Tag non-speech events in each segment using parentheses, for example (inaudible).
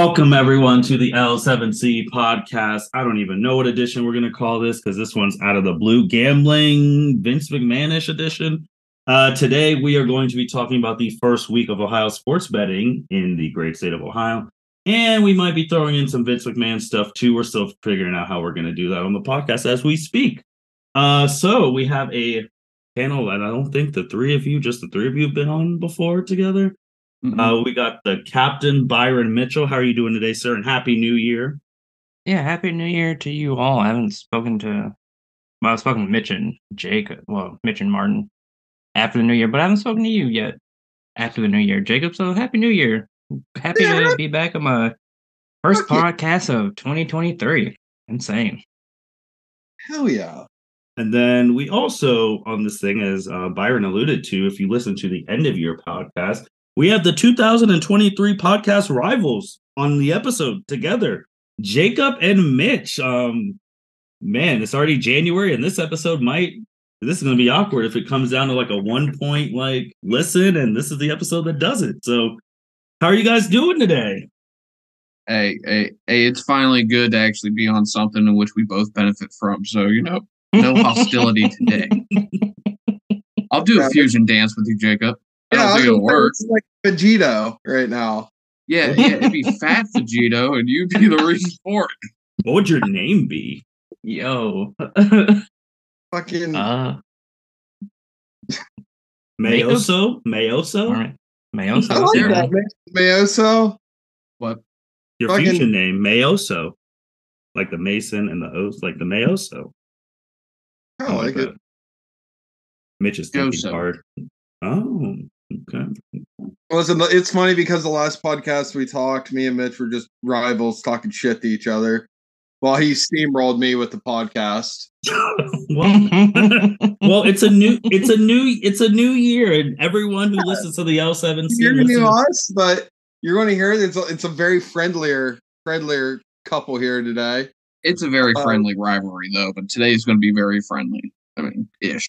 Welcome everyone to the L7C podcast. I don't even know what edition we're gonna call this because this one's out of the blue gambling Vince McMahonish edition. Uh, today we are going to be talking about the first week of Ohio sports betting in the great state of Ohio, and we might be throwing in some Vince McMahon stuff too. We're still figuring out how we're gonna do that on the podcast as we speak. Uh, so we have a panel that I don't think the three of you, just the three of you, have been on before together. Mm-hmm. Uh, we got the captain Byron Mitchell. How are you doing today, sir? And happy New Year. Yeah, happy New Year to you all. I haven't spoken to, well, I've spoken to Mitch and Jacob, well, Mitch and Martin after the New Year, but I haven't spoken to you yet after the New Year, Jacob. So happy New Year. Happy Yeah. to be back on my first podcast of 2023. Insane. Hell yeah. And then we also on this thing, as uh, Byron alluded to, if you listen to the end of your podcast, we have the 2023 podcast rivals on the episode together. Jacob and Mitch. Um, man, it's already January, and this episode might. This is going to be awkward if it comes down to like a one point like listen, and this is the episode that does it. So, how are you guys doing today? hey, hey, hey, it's finally good to actually be on something in which we both benefit from. So, you know, no hostility (laughs) today. I'll do a fusion dance with you, Jacob. I Yeah, don't I think was it'll work. It's like Vegito right now. Yeah, (laughs) yeah, it'd be fat Vegito, and you'd be the reason for it. What would your name be? Yo. (laughs) Fucking uh, (laughs) Mayoso? Mayoso? all right. Mayo. I like there. that. Mayoso. What? Your Fucking- fusion name, Mayoso. Like the Mason and the O's, like the Mayoso. I like it. that. Mitch is thinking Yoso. hard. Oh, okay. Listen, it's funny because the last podcast we talked, me and Mitch were just rivals talking shit to each other while he steamrolled me with the podcast. (laughs) well, (laughs) well, it's a new, it's a new, it's a new year, and everyone who listens to the L7C, You're new us, but you're going to hear it. It's a, it's a very friendlier, friendlier couple here today. It's a very Um, friendly rivalry, though, but today's going to be very friendly. I mean, ish.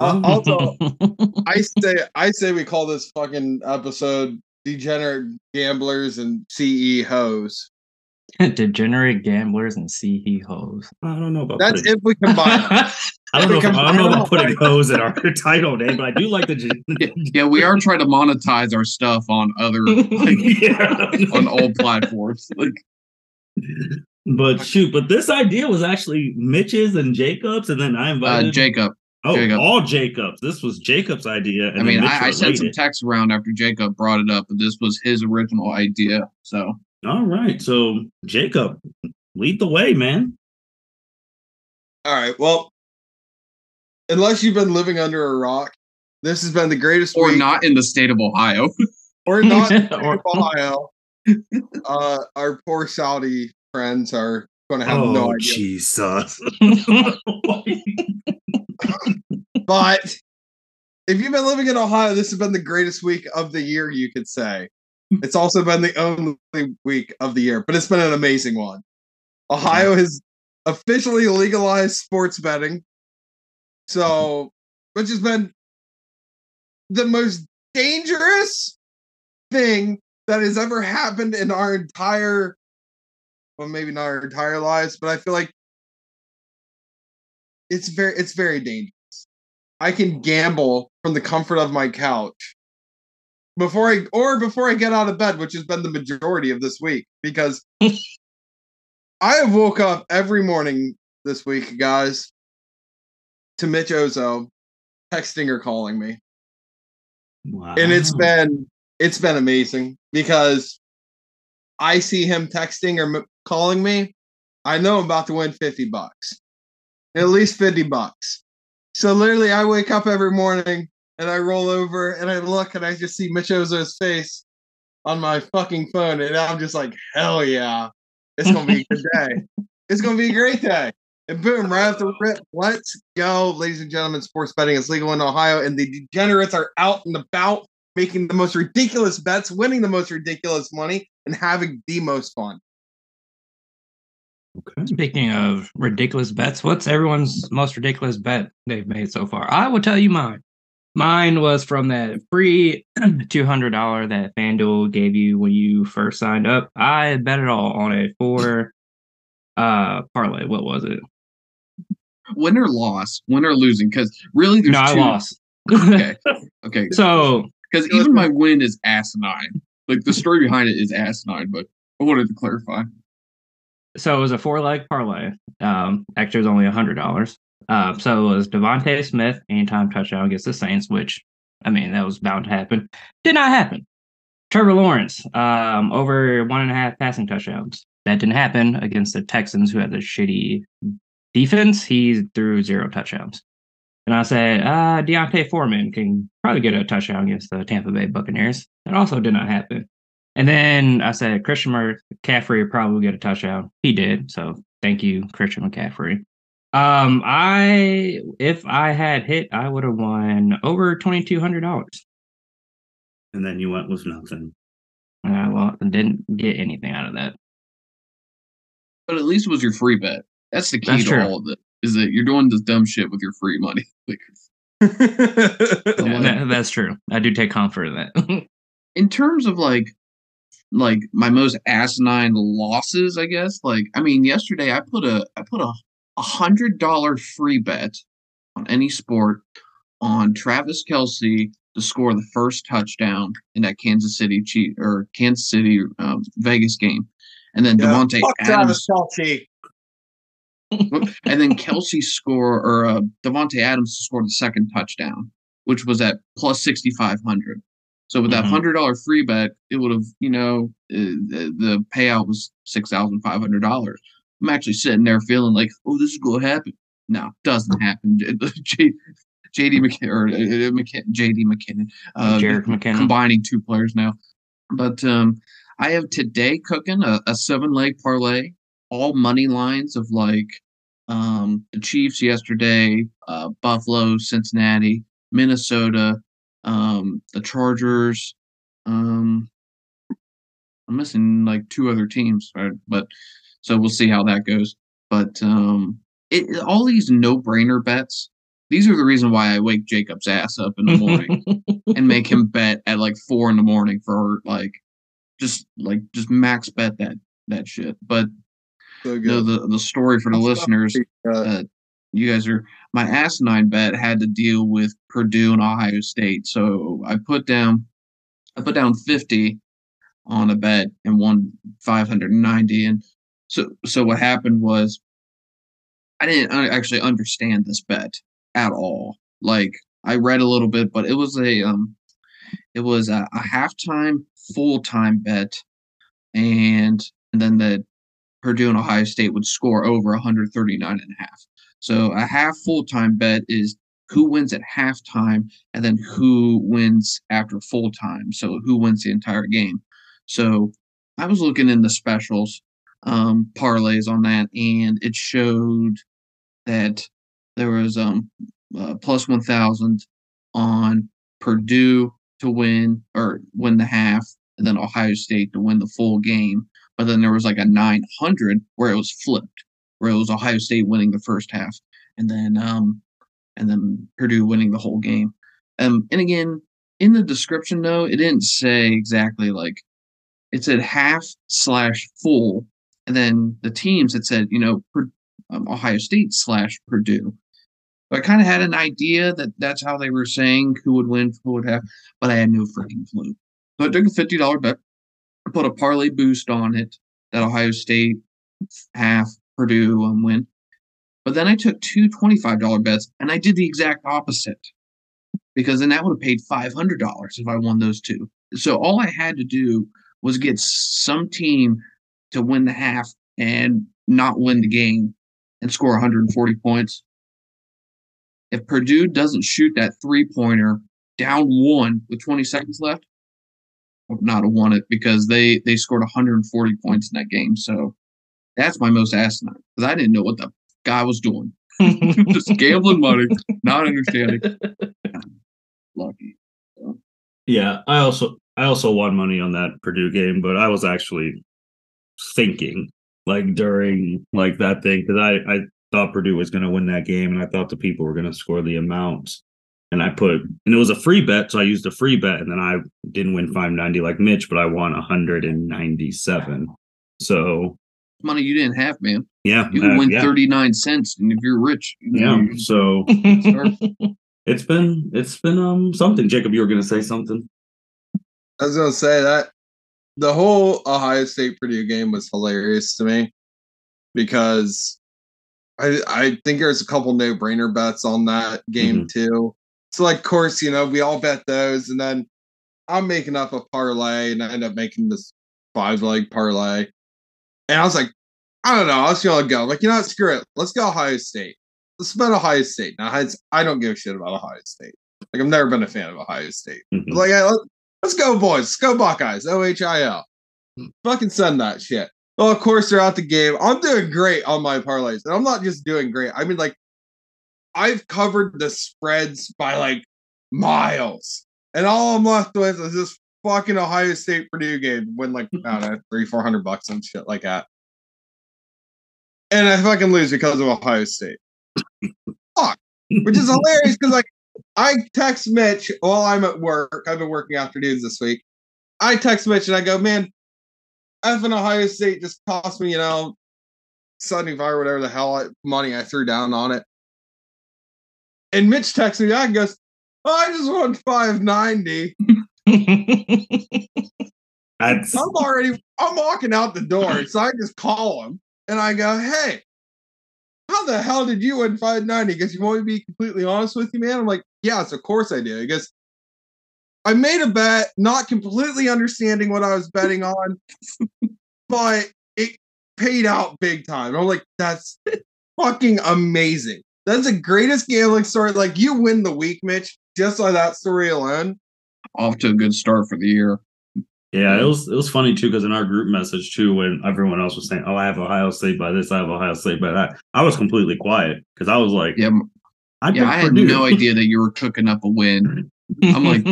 Uh, (laughs) also, (laughs) I say I say we call this fucking episode "Degenerate Gamblers and CE Hoes." (laughs) Degenerate gamblers and CE hoes. I don't know about That's putting, if we combine. I don't know. If, I don't know about putting hose in our title name, but I do like the. Yeah, yeah, we are trying to monetize our stuff on other, like, yeah. on old platforms. Like, But shoot, but this idea was actually Mitch's and Jacob's, and then I uh, invited Jacob. Oh Jacob. all Jacobs. This was Jacob's idea. And I mean, I, I sent some relayed texts around after Jacob brought it up, but this was his original idea. So. All right, so Jacob, lead the way, man. All right. Well, unless you've been living under a rock, this has been the greatest or week, not in the state of Ohio. (laughs) or not (laughs) in Or- Ohio. (laughs) Uh, our poor Saudi friends are going to have oh no idea. Jesus! But if you've been living in Ohio, this has been the greatest week of the year, you could say. It's also been the only week of the year, but it's been an amazing one. Ohio has officially legalized sports betting. So, which has been the most dangerous thing that has ever happened in our entire, well, maybe not our entire lives, but I feel like it's very, it's very dangerous. I can gamble from the comfort of my couch before I or before I get out of bed, which has been the majority of this week because (laughs) I have woke up every morning this week, guys, to Mitch Ozo texting or calling me. Wow. And it's been it's been amazing because I see him texting or m- calling me. I know I'm about to win 50 bucks. At least 50 bucks. So literally I wake up every morning and I roll over and I look and I just see Mitch Ozo's face on my fucking phone and I'm just like, hell yeah. It's gonna be a good day. (laughs) It's gonna be a great day. And boom, right off the rip, let's go, ladies and gentlemen. Sports betting is legal in Ohio, and the degenerates are out and about making the most ridiculous bets, winning the most ridiculous money, and having the most fun. Okay. Speaking of ridiculous bets, what's everyone's most ridiculous bet they've made so far? I will tell you mine. Mine was from that free (clears throat) $200 that FanDuel gave you when you first signed up. I bet it all on a four uh parlay. What was it? Win or loss, win or losing, because really there's no, I lost. Okay, (laughs) okay. so Because even my win is asinine. Like the story behind it is asinine, but I wanted to clarify. So it was a four leg parlay. Um, actually, it was only a hundred dollars. Uh, so it was DeVonta Smith anytime touchdown against the Saints, which I mean that was bound to happen. Did not happen. Trevor Lawrence um, over one and a half passing touchdowns. That didn't happen against the Texans, who had the shitty defense. He threw zero touchdowns. And I said, uh, D'Onta Foreman can probably get a touchdown against the Tampa Bay Buccaneers. That also did not happen. And then I said Christian McCaffrey would probably get a touchdown. He did. So thank you, Christian McCaffrey. Um, I if I had hit, I would have won over twenty two hundred dollars. And then you went with nothing. Well, I didn't get anything out of that. But at least it was your free bet. That's the key That's to true. all of it. Is that you're doing this dumb shit with your free money. (laughs) Like (laughs) Yeah, that- that's true. I do take comfort in that. (laughs) in terms of like like my most asinine losses, I guess. Like, I mean, yesterday I put a I put a a hundred dollar free bet on any sport on Travis Kelce to score the first touchdown in that Kansas City cheat or Kansas City um, Vegas game, and then Yeah, Davante Adams Travis Kelce. and then Kelsey score or uh, Davante Adams to score the second touchdown, which was at plus sixty five hundred. So with that Mhm. hundred dollar free bet, it would have you know uh, the, the payout was six thousand five hundred dollars. I'm actually sitting there feeling like, oh, this is going to happen. No, doesn't (laughs) happen. J- (laughs) JD McKinnon or uh, McKin- JD McKinnon, uh, McKinnon. combining two players now. But um, I have today cooking a, a seven leg parlay, all money lines of like um, the Chiefs yesterday, uh, Buffalo, Cincinnati, Minnesota, um, the Chargers. Um, I'm missing like two other teams, right? but so we'll see how that goes. But um, it, all these no brainer bets. These are the reason why I wake Jacob's ass up in the morning and make him (laughs) bet at like four in the morning for like just like just max bet that that shit. But So you know, the the story for the listeners, Uh, uh, you guys are my asinine bet had to deal with Purdue and Ohio State. So I put down I put down fifty on a bet and won five hundred and ninety. And so so what happened was I didn't actually understand this bet at all. Like I read a little bit, but it was a um it was a, a halftime full time bet and and then the Purdue and Ohio State would score over 139 and a half. So a half full time bet is who wins at halftime and then who wins after full time. So who wins the entire game. So I was looking in the specials um parlays on that and it showed that there was um uh, plus 1000 on Purdue to win or win the half and then Ohio State to win the full game but then there was like a 900 where it was flipped where it was ohio state winning the first half and then um and then purdue winning the whole game. Um and again in the description though it didn't say exactly like it said half slash full and then the teams it said you know Pur- um, ohio state slash purdue. So i kind of had an idea that that's how they were saying who would win who would have but i had no freaking clue. So i took a $50 bet I put a parlay boost on it that Ohio State half Purdue um, win. But then I took two $25 bets and I did the exact opposite because then that would have paid $500 if I won those two. So all I had to do was get some team to win the half and not win the game and score 140 points. If Purdue doesn't shoot that three pointer down one with 20 seconds left, would not have won it because they they scored 140 points in that game. So that's my most asinine because I didn't know what the guy was doing. (laughs) Just gambling money, not understanding. (laughs) Lucky. Yeah, I also I also won money on that Purdue game, but I was actually thinking like during like that thing because I I thought Purdue was going to win that game, and I thought the people were going to score the amount and I put and it was a free bet, so I used a free bet, and then I didn't win 590 like Mitch, but I won 197. So Money you didn't have, man. Yeah, You uh, win yeah, 39 cents, and if you're rich, you yeah. know, So (laughs) it's been it's been um something. Jacob, you were gonna say something. I was gonna say that the whole Ohio State Purdue game was hilarious to me because I I think there's a couple no brainer bets on that game too. So like, of course, you know we all bet those, and then I'm making up a parlay, and I end up making this five leg parlay, and I was like, I don't know, I'll was gonna go like, you know, what, screw it, let's go Ohio State. Let's bet Ohio State. Now, I- I don't give a shit about Ohio State. Like, I've never been a fan of Ohio State. Mhm. Like, I, let's go, boys. Let's go, Buckeyes. O H I L. Fucking send that shit. Well, of course, they're out the game. I'm doing great on my parlays. And I'm not just doing great. I mean, like, I've covered the spreads by like miles. And all I'm left with is this fucking Ohio State Purdue game when like, I don't know, three, four hundred bucks and shit like that. And I fucking lose because of Ohio State. (laughs) Fuck. Which is hilarious because, like, I text Mitch while I'm at work. I've been working afternoons this week. I text Mitch and I go, man, effing Ohio State just cost me, you know, 75 or whatever the hell I, money I threw down on it. And Mitch texts me back and goes, oh, I just won 590. (laughs) That's I'm already, I'm walking out the door. So I just call him and I go, hey, how the hell did you win 590? Because you want me to be completely honest with you, man? I'm like, yes, of course I do. guess I made a bet, not completely understanding what I was betting on, (laughs) but it paid out big time. I'm like, that's fucking amazing. That's the greatest gambling story. Like, you win the week, Mitch, just by that story alone. off to a good start for the year. Yeah, it was it was funny too because in our group message too, when everyone else was saying, "Oh, I have Ohio State by this, I have Ohio State by that," I was completely quiet because I was like, Yeah, I yeah. I had Purdue. no idea that you were cooking up a win. (laughs) I'm like,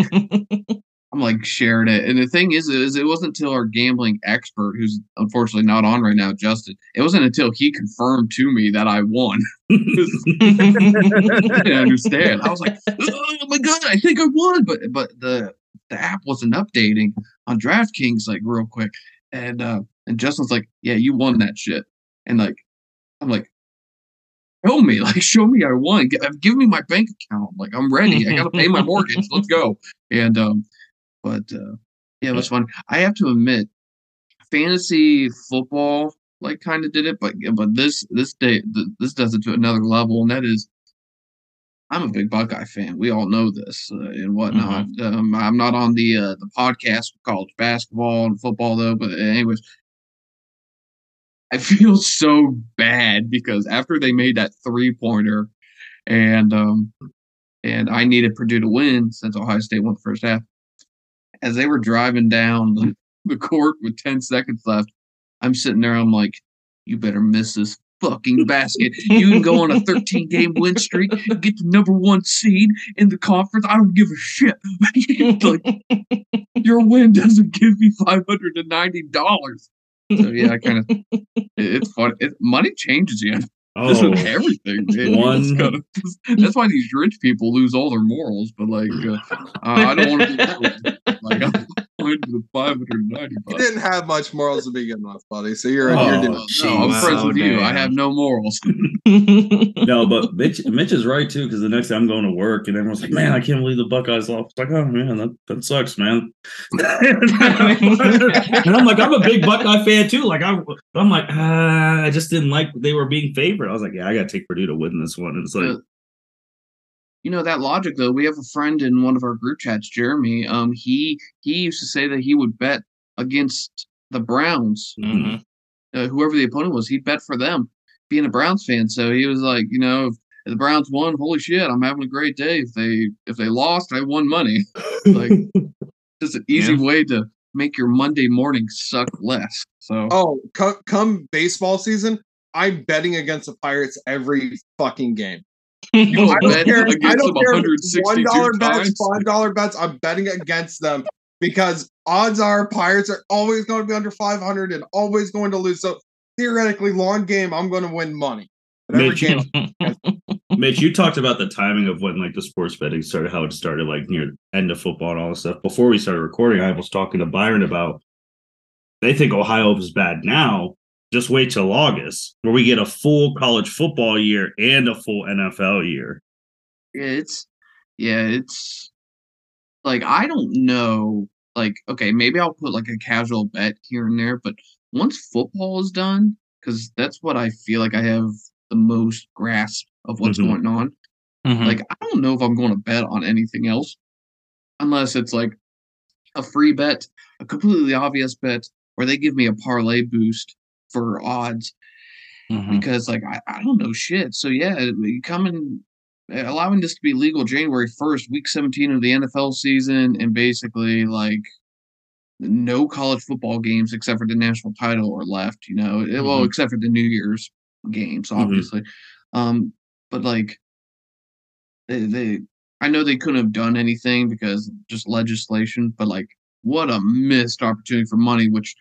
I'm like sharing it. And the thing is, is it wasn't until our gambling expert, who's unfortunately not on right now, Justin. It wasn't until he confirmed to me that I won. (laughs) (laughs) I understand. I was like, oh my god, I think I won, but but the the app wasn't updating on DraftKings like real quick, and uh and Justin's like, yeah, you won that shit, and like I'm like. Show me, (laughs) like, show me I won. G- Give me my bank account. Like, I'm ready. I gotta pay my mortgage. Let's go. And um, but uh, yeah, it was fun. I have to admit, fantasy football like kind of did it, but but this this day th- this does it to another level, and that is, I'm a big Buckeye fan. We all know this uh, and whatnot. Um, I'm not on the uh, the podcast for college basketball and football though, but anyways. I (laughs) feel so bad because after they made that three pointer and um and I needed Purdue to win since Ohio State won the first half. As they were driving down the, (laughs) the court with 10 seconds left, I'm sitting there, I'm like, you better miss this fucking basket. You can go on a 13 game win streak, get the number one seed in the conference. I don't give a shit. (laughs) like, (laughs) your win doesn't give me $590. So yeah, I kind of it's fun. It, money changes you. This oh, is everything. Man. One- It's (laughs) kinda- that's why these rich people lose all their morals. But like, uh, I don't want to be that way. like I'm going to five hundred ninety You didn't have much morals to begin with, buddy. So you're, Oh, you're doing No, I'm Jeez. friends with you. I have no morals. (laughs) (laughs) no, but Mitch Mitch is right too because the next day I'm going to work and everyone's like, "Man, I can't believe the Buckeyes lost." It's like, "Oh man, that, that sucks, man." (laughs) and I'm like, I'm a big Buckeye fan too. Like I'm, I'm like, uh, I just didn't like they were being favored. I was like, yeah, I got to take Purdue to win this one. And it's like, you know that logic though. We have a friend in one of our group chats, Jeremy. Um, he he used to say that he would bet against the Browns, Mhm. uh, whoever the opponent was. He'd bet for them, being a Browns fan. So he was like, you know, if the Browns won, holy shit, I'm having a great day. If they if they lost, I won money. (laughs) like just an easy Yeah. way to make your Monday morning suck less. So Oh, co- come baseball season, I'm betting against the Pirates every fucking game. You (laughs) I don't bet care. I don't care if it's 162 one dollar bets, five dollar bets. I'm betting against them because odds are Pirates are always going to be under 500 and always going to lose. So theoretically, long game, I'm going to win money. Whatever Mitch, channel. (laughs) Mitch, you talked about the timing of when like the sports betting started, how it started like near the end of football and all this stuff. Before we started recording, I was talking to Byron about they think Ohio is bad now. Just wait till August, where we get a full college football year and a full NFL year. it's yeah, it's like I don't know. Like, okay, maybe I'll put like a casual bet here and there, but once football is done, because that's what I feel like I have the most grasp of what's Mhm. going on. Mhm. Like, I don't know if I'm going to bet on anything else unless it's like a free bet, a completely obvious bet, where they give me a parlay boost for odds Mhm. because like I, I don't know shit. So yeah, coming allowing this to be legal January first, week seventeen of the NFL season, and basically like no college football games except for the national title are left. You know, Eh, well Mhm. except for the New Year's games, Mhm. obviously. Um, but like they, they, I know they couldn't have done anything because just legislation, but like what a missed opportunity for money, which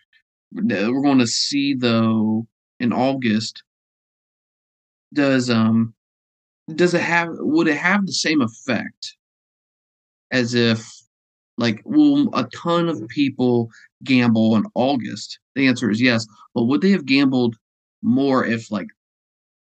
we're going to see though in August does um does it have would it have the same effect as if like will a ton of people gamble in August? The answer is yes, but would they have gambled more if like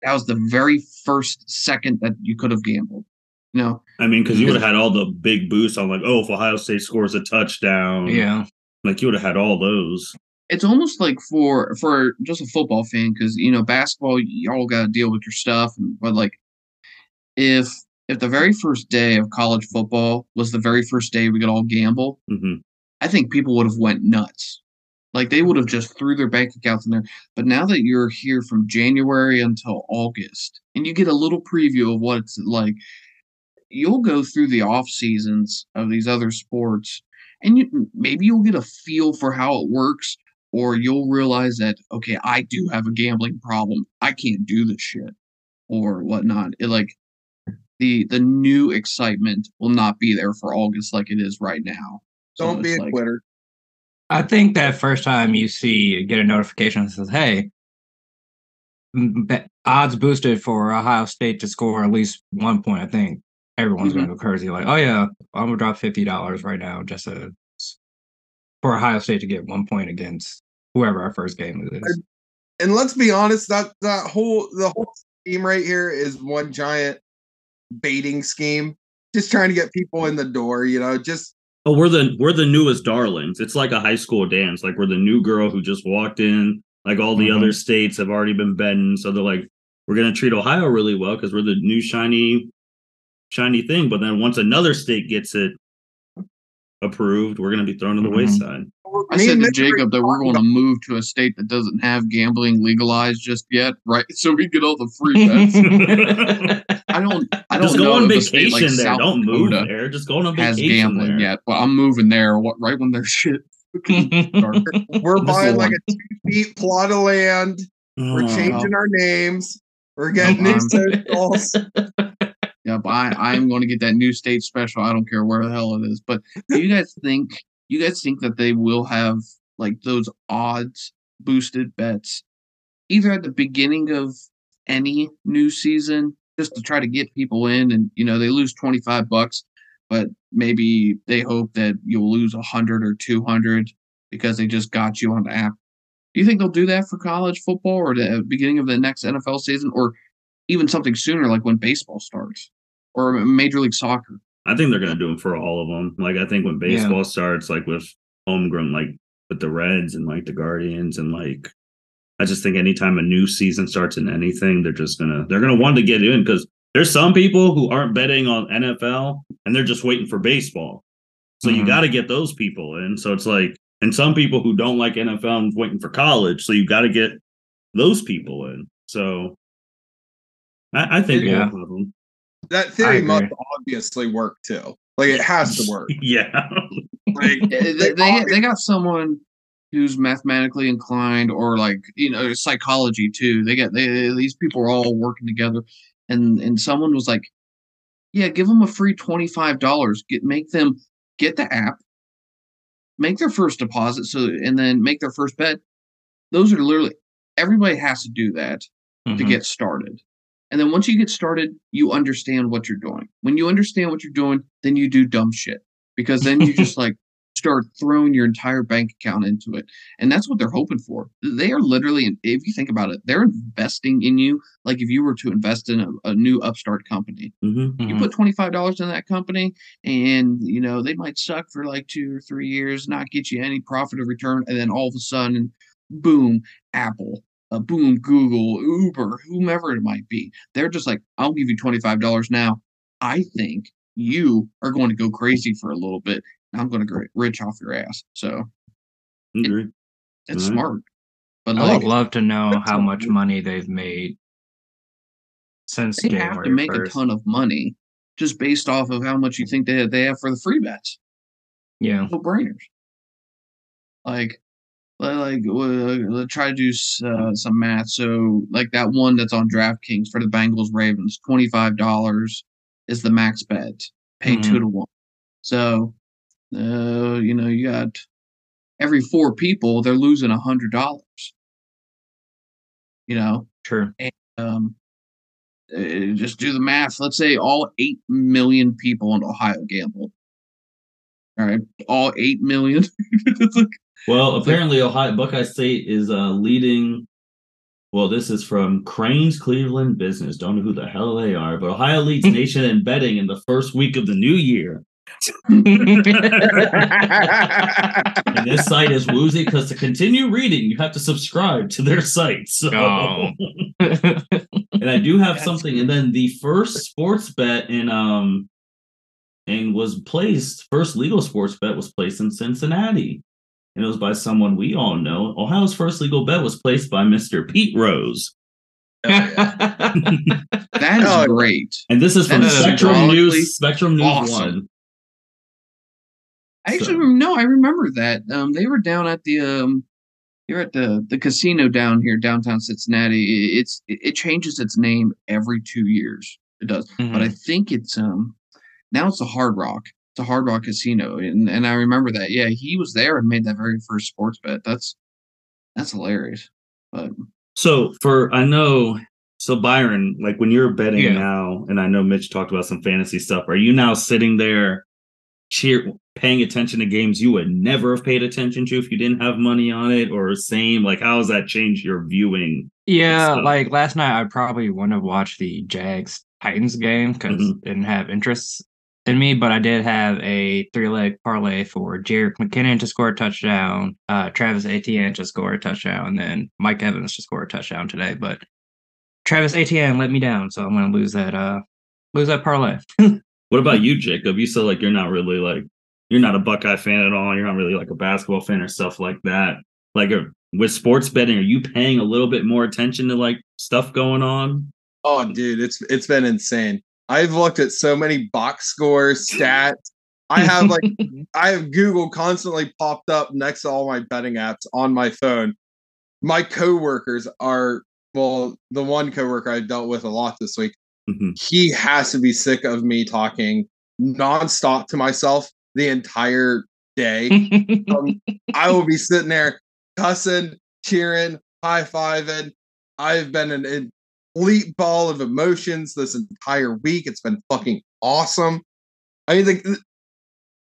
that was the very first second that you could have gambled? You know, I mean, because you would have had all the big boosts on like, oh, if Ohio State scores a touchdown, yeah. like you would have had all those. It's almost like for for just a football fan because you know basketball y'all got to deal with your stuff but like if if the very first day of college football was the very first day we could all gamble hmm i think people would have went nuts. Like they would have just threw their bank accounts in there. But now that you're here from january until august and you get a little preview of what it's like you'll go through the off seasons of these other sports and you maybe you'll get a feel for how it works or you'll realize that okay i do have a gambling problem i can't do this shit or whatnot it like the the new excitement will not be there for august like it is right now So Don't be a like- quitter. I think that first time you see get a notification that says, "Hey, odds boosted for Ohio State to score at least one point," I think everyone's Mm-hmm. going to go crazy. Like, "Oh yeah, I'm gonna drop fifty dollars right now just to, for Ohio State to get one point against whoever our first game is." And let's be honest, that that whole the whole scheme right here is one giant baiting scheme. Just trying to get people in the door, you know, just Oh, we're the we're the newest darlings. It's like a high school dance. Like we're the new girl who just walked in. Like all the Mhm. other states have already been betting, so they're like, we're gonna treat Ohio really well because we're the new shiny, shiny thing. But then once another state gets it approved, we're gonna be thrown to the Mhm. wayside. I Me said to jacob that we're going to move to a state that doesn't have gambling legalized just yet right (laughs) so we get all the free bets (laughs) i don't i don't Just know go on if state vacation like there. South Don't move Dakota there. Just go on a has vacation gambling there. yet but i'm moving there what right when their (laughs) shit we're buying like a two feet plot of land. We're Oh. changing our names. We're getting new socials. Yeah, but I, I'm going to get that new state special. I don't care where the hell it is. But do you guys think you guys think that they will have like those odds boosted bets either at the beginning of any new season just to try to get people in and you know they lose 25 bucks but maybe they hope that you'll lose 100 or 200 because they just got you on the app? Do you think they'll do that for college football or the uh, beginning of the next nfl season or even something sooner like when baseball starts or major league soccer I think they're gonna do them for all of them. Like I think when Yeah. baseball starts, like with homegrown, like with the Reds and like the Guardians, and like I just think anytime a new season starts in anything, they're just gonna they're gonna want to get in because there's some people who aren't betting on NFL and they're just waiting for baseball. So you Mhm. got to get those people in. So it's like, and some people who don't like NFL and waiting for college. So you got to get those people in. So I, I think Yeah. of them. That theory must obviously work too. Like it has to work. (laughs) Yeah. Like they, they, they, they got someone who's mathematically inclined or like you know psychology too they get they, these people are all working together and and someone was like yeah give them a free $25 get make them get the app make their first deposit so and then make their first bet those are literally everybody has to do that to Mhm. get started And then once you get started, you understand what you're doing. When you understand what you're doing, then you do dumb shit because then you just (laughs) like start throwing your entire bank account into it. And that's what they're hoping for. They are literally, if you think about it, they're investing in you like if you were to invest in a, a new upstart company. Mhm. You Mhm. put $25 in that company and, you know, they might suck for like two or three years, not get you any profit or return. And then all of a sudden, boom, Apple, uh, boom, Google, Uber, whomever it might be. They're just like, I'll give you $25 now. I think you are going to go crazy for a little bit. and I'm going to get rich off your ass. So Agree. it's Alright. smart. But I like, would love to know how a- much money they've made since they January have to make 1st. a ton of money just based off of how much you think they, they have for the free bets. Yeah. no brainers. Like, li- like uh, try to do uh, some math. So, like that one that's on DraftKings for the Bengals Ravens, twenty five dollars is the max bet, pay two Mhm. to one. So, uh, you know, you got every four people, they're losing a hundred dollars. You know, True. um, uh, just do the math. Let's say all 8 million people in Ohio gamble. All right. All 8 million. (laughs) It's like- Well, apparently Ohio Buckeye State is uh, leading. Well, this is from Crain's Cleveland Business. Don't know who the hell they are, but Ohio leads (laughs) nation in betting in the first week of the new year. And this site is woozy because to continue reading, you have to subscribe to their site. So, Oh. (laughs) and I do have That's something. And then the first sports bet in um and was placed first legal sports bet was placed in Cincinnati. And it was by someone we all know. Ohio's first legal bet was placed by Mr. Pete Rose. (laughs) that is Oh, yeah. great. And this is from That is Spectrum News, Spectrum News awesome. One. I actually So- no, I remember that. Um, they were down at the um, you're at the the casino down here downtown Cincinnati. It's it, it changes its name every two years. It does, but I think it's um now it's a Hard Rock. It's a Hard Rock Casino, and and I remember that. Yeah, he was there and made that very first sports bet. That's that's hilarious. But So for I know so Byron, like when you're betting Yeah. now, and I know Mitch talked about some fantasy stuff, are you now sitting there cheer paying attention to games you would never have paid attention to if you didn't have money on it, or same? Like how has that changed your viewing? Yeah, like last night, I probably wouldn't have watched the Jags Titans game because Mhm. didn't have interest in me, but I did have a three leg parlay for Jerick McKinnon to score a touchdown, uh, Travis Etienne to score a touchdown, and then Mike Evans to score a touchdown today. But Travis Etienne let me down, so I'm gonna lose that uh lose that parlay. (laughs) What about you, Jacob? You said like you're not really like you're not a Buckeye fan at all. You're not really like a basketball fan or stuff like that. Like uh, with sports betting, are you paying a little bit more attention to like stuff going on? Oh, dude, it's it's been insane. I've looked at so many box scores, stats. I have like (laughs) I have Google constantly popped up next to all my betting apps on my phone. My coworkers are well, the one coworker I dealt with a lot this week. Mhm. He has to be sick of me talking nonstop to myself the entire day. Um, I will be sitting there cussing, cheering, high fiving. I've been an elite ball of emotions this entire week. It's been fucking awesome. I mean, the,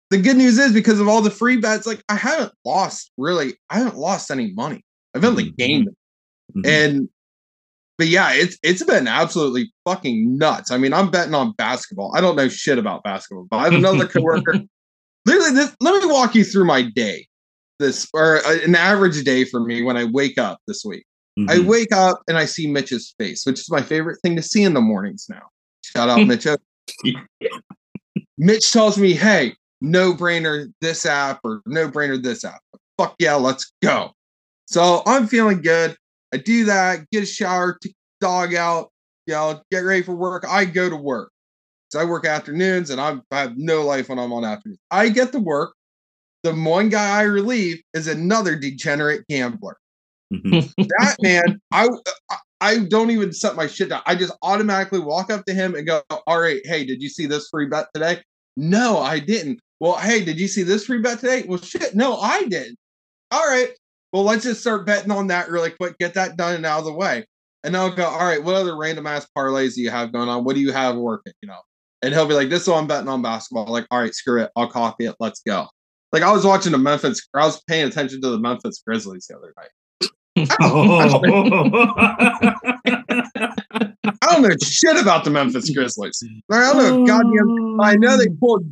the good news is because of all the free bets, like I haven't lost really, I haven't lost any money. I've only Mhm. gained. Mhm. And but yeah, it's it's been absolutely fucking nuts. I mean, I'm betting on basketball. I don't know shit about basketball, but I have another (laughs) coworker. Literally, this, let me walk you through my day. This or uh, an average day for me when I wake up this week. I Mhm. wake up and I see Mitch's face, which is my favorite thing to see in the mornings now. Shout out Mitch. (laughs) Mitch tells me, hey, no brainer this app or no brainer this app. Fuck yeah, let's go. So I'm feeling good. I do that, get a shower, take the dog out, you know, get ready for work. I go to work. So I work afternoons and I'm, I have no life when I'm on afternoons. I get to work. The one guy I relieve is another degenerate gambler Mhm. that man, I I don't even set my shit down. I just automatically walk up to him and go, "All right, hey, did you see this free bet today?" No, I didn't. Well, hey, did you see this free bet today? Well, shit, no, I didn't. All right, well, let's just start betting on that really quick. Get that done and out of the way. and I'll go, all right, what other random ass parlays do you have going on? What do you have working? You know, and he'll be like, this is what I'm betting on basketball. Like, all right, screw it, I'll copy it. Let's go. Like I was watching the Memphis, I was paying attention to the Memphis Grizzlies the other night. (laughs) I don't know shit about the Memphis Grizzlies. I don't know oh. goddamn. I know they pulled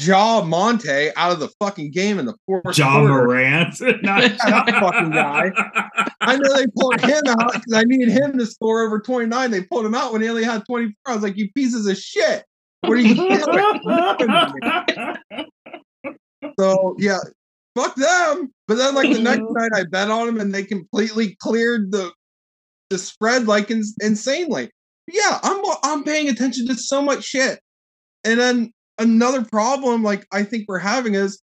Ja Monte out of the fucking game in the fourth John quarter. Morant. (laughs) Not that fucking guy. I know they pulled him out because I needed him to score over 29. They pulled him out when he only had 24. I was like, you pieces of shit. What are you doing? (laughs) so yeah, fuck them. But then like the next (laughs) night I bet on them and they completely cleared the the spread like ins- insanely. Yeah, I'm I'm paying attention to so much shit. And then another problem like I think we're having is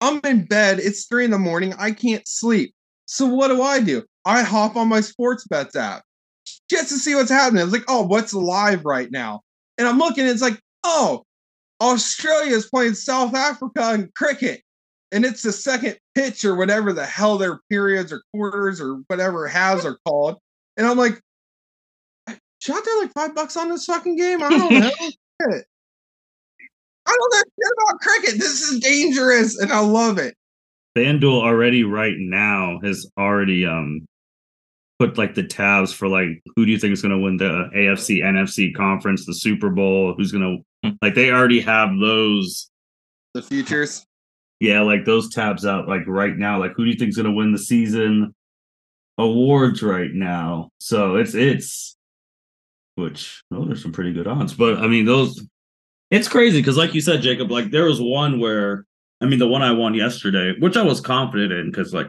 I'm in bed, it's three in the morning, I can't sleep. So what do I do? I hop on my sports bets app just to see what's happening. It's like, oh, what's live right now? And I'm looking, it's like, oh, Australia is playing South Africa in cricket. And it's the second pitch or whatever the hell their periods or quarters or whatever halves are called. And I'm like, should I throw like five bucks on this fucking game? I don't know. (laughs) Shit. I don't know shit about cricket. This is dangerous and I love it. FanDuel already right now has already um put like the tabs for like who do you think is going to win the AFC NFC conference, the Super Bowl, who's going to like they already have those The futures. Yeah, like those tabs out like right now like who do you think is going to win the season awards right now. So it's it's which those there's some pretty good odds, but I mean those it's crazy cuz like you said Jacob like there was one where I mean, the one I won yesterday, which I was confident in because, like,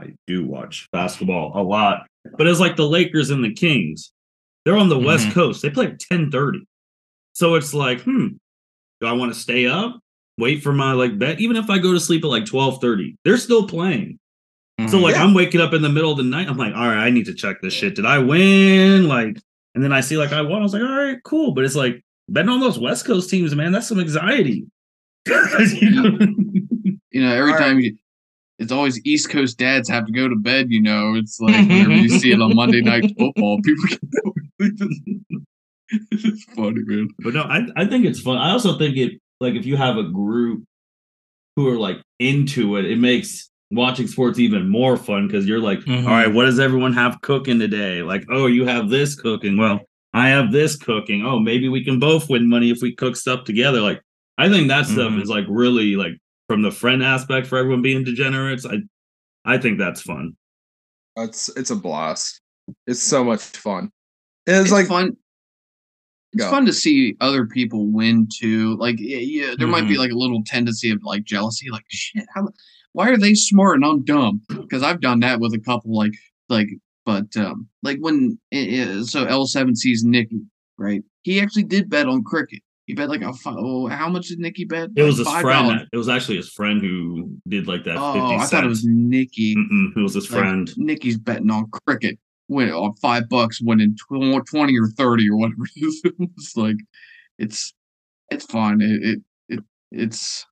I do watch basketball a lot, but it's like the Lakers and the Kings. They're on the West Mhm. Coast. They play at ten thirty, so it's like, hmm, do I want to stay up, wait for my like bet? Even if I go to sleep at like twelve thirty, they're still playing. So Mhm. like, Yeah. I'm waking up in the middle of the night. I'm like, all right, I need to check this shit. Did I win? Like, and then I see like I won. I was like, all right, cool. But it's like betting on those West Coast teams, man. That's some anxiety. (laughs) You know, every All right. time you, it's always East Coast dads have to go to bed. You know, it's like whenever you see it on Monday Night (laughs) Football, people get (laughs) it's funny, man. But no, I, I think it's fun. I also think it like if you have a group who are like into it, it makes watching sports even more fun because you're like, Mhm. all right, what does everyone have cooking today? Like, oh, you have this cooking. Well, I have this cooking. Oh, maybe we can both win money if we cook stuff together. Like, I think that stuff Mhm. is like really like from the friend aspect for everyone being degenerates. I I think that's fun. It's it's a blast. It's so much fun. It's, It's like fun. It's Go. fun to see other people win too. Like, yeah, yeah there might be Mhm. like a little tendency of like jealousy. Like, shit, how, why are they smart and I'm dumb? Because I've done that with a couple. Like, like, but um, like when uh, so L seven sees Nikki, right? He actually did bet on cricket. He bet like a oh, how much did Nikki bet? It was Like his friend. It was actually his friend who did like that. Oh, 50 I thought it was. Nikki. Mm-mm, it was his Like, friend. Nikki's betting on cricket. Win on uh, five bucks, winning tw- twenty or thirty or whatever (laughs) it is. it's like it's it's fun. It, it it it's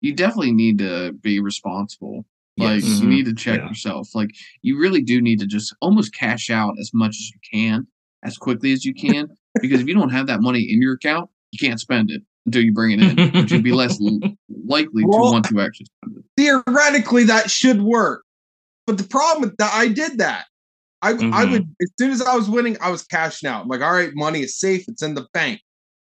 you definitely need to be responsible. Like Yes. you mm-hmm. need to check Yeah. yourself. Like you really do need to just almost cash out as much as you can, as quickly as you (laughs) can. because if you don't have that money in your account, you can't spend it until you bring it in, which you'd be less l- (laughs) likely to want to actually spend it. theoretically that should work. But the problem with that, I did that. I I Mhm. would as soon as I was winning, I was cashing out. I'm like, all right, money is safe, it's in the bank.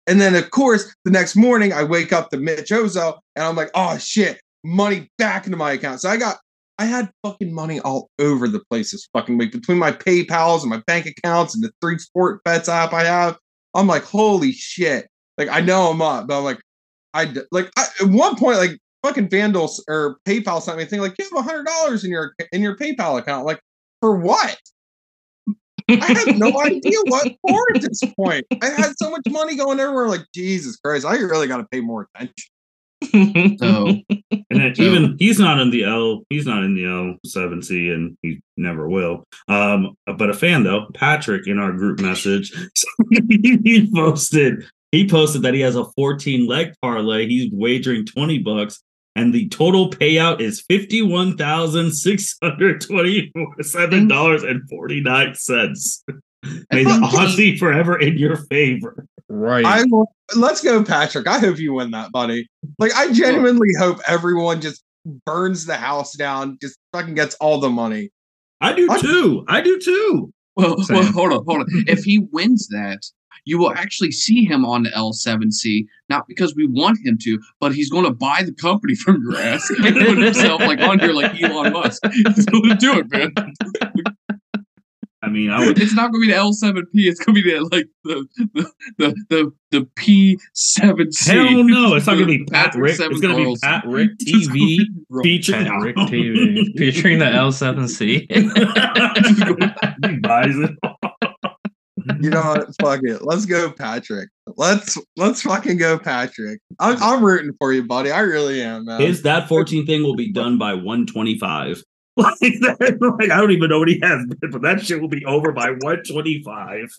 And then of course, the next morning I wake up to Mitch Ozo and I'm like, oh shit, money back into my account. So I got I had fucking money all over the place this fucking week between my PayPal's and my bank accounts and the three sport bets app I have. I'm like, holy shit. Like I know I'm up, but I'm like, I like I, at one point, like fucking Vandals or PayPal sent me a thing like you have a hundred dollars in your in your PayPal account. Like for what? I have no (laughs) idea what for at this point. I had so much money going everywhere. Like Jesus Christ, I really got to pay more attention. So (laughs) And then So- even he's not in the L, he's not in the L seven C, and he never will. Um, but a fan though, Patrick in our group message, (laughs) he posted he posted that he has a 14 leg parlay. He's wagering 20 bucks and the total payout is fifty one thousand six hundred twenty seven dollars and forty nine cents. May the think- odds forever in your favor. Right. I will- let's go, Patrick. I hope you win that, buddy. Like, I genuinely hope everyone just burns the house down, just fucking gets all the money. I do What? too. I do too. Well, (laughs) well, hold on, hold on. If he wins that, you will actually see him on the L7C, not because we want him to, but he's going to buy the company from your ass and put himself like on here like Elon Musk. (laughs) He's going to do it, man. I mean, I would. It's not going to be the L7P. It's going to be the like the the the the, the P7C. Hell no! It's not gonna be Pat Patrick Rick. Seven It's gonna be Carlson. Pat Rick (laughs) TV featuring Pat Rick TV featuring the L7C. (laughs) he buys it. You know what? Fuck it. Let's go, Patrick. Let's let's fucking go, Patrick. I'm, I'm rooting for you, buddy. I really am, man. His that 14 thing will be done by 125. (laughs) Like, that, like I don't even know what he has, but that shit will be over by 125.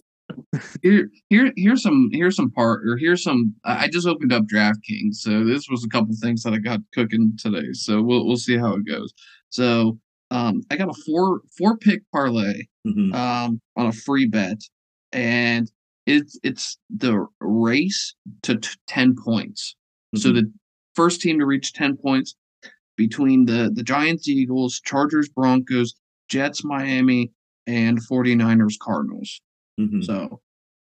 here, here, here's some, here's some part, or here's some. I I just opened up DraftKings, so this was a couple things that I got cooking today. So we'll we'll see how it goes. So, um, I got a four four pick parlay, Mhm. um, on a free bet, and it's it's the race to t- ten points. So Mhm. the first team to reach ten points between the the Giants, Eagles, Chargers, Broncos, Jets, Miami, and 49ers, Cardinals. Mhm. So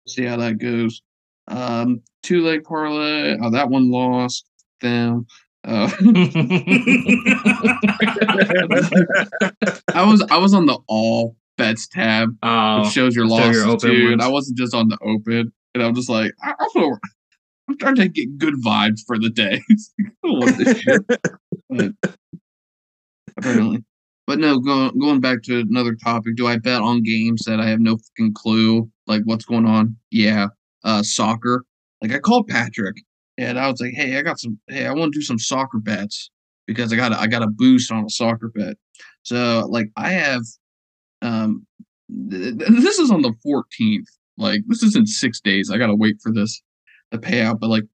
see how that goes. Um, two leg parlay. Oh, that one lost them. Uh, (laughs) (laughs) I was I was on the all bets tab, oh, which shows your losses your open too. And. I wasn't just on the open, and I'm just like, I, I'm, gonna- I'm trying to get good vibes for the day. (laughs) I don't want this shit. (laughs) But, apparently, but no. Going going back to another topic. Do I bet on games that I have no fucking clue like what's going on? Yeah, uh, soccer. Like I called Patrick, and I was like, Hey, I got some. Hey, I want to do some soccer bets because I got a, I got a boost on a soccer bet. So like I have um th- th- this is on the 14th. Like this is in 6 days. I got to wait for this to pay out but like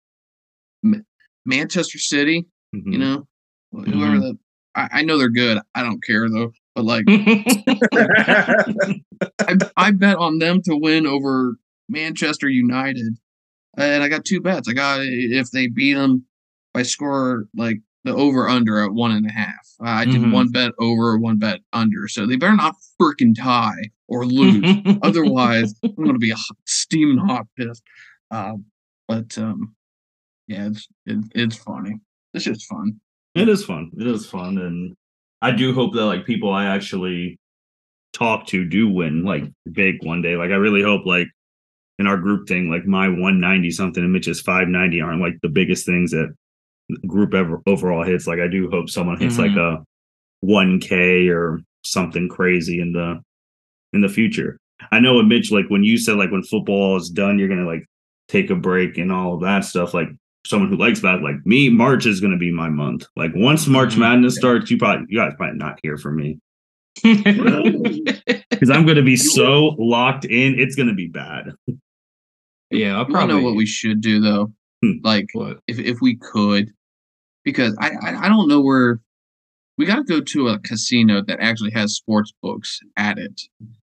M- Manchester City, Mhm. you know, whoever that I, I know they're good. I don't care though. But like (laughs) I, I bet on them to win over Manchester United, and I got two bets. I got if they beat them by score like the over under at one and a half. I did Mhm. one bet over, one bet under. So they better not freaking tie or lose. (laughs) Otherwise, I'm gonna be a hot, steaming hot pissed. Um, but um, yeah, it's it, it's funny. It's just fun. It is fun. It is fun, and I do hope that like people I actually talk to do win like big one day. Like I really hope like in our group thing, like my 190 something and Mitch's 590 aren't like the biggest things that group ever overall hits. Like I do hope someone hits like a 1K or something crazy in the in the future. I know with Mitch, like when you said like when football is done, you're gonna like take a break and all of that stuff. Like someone who likes that, like me, March is gonna be my month. Like once March Mhm. Madness starts, you probably you guys probably not hear from me (laughs) because I'm gonna be so locked in. It's gonna be bad. yeah, I'll probably know what we should do though. Hmm. Like what if if we could, because I I, I don't know where we got to go to a casino that actually has sports books at it.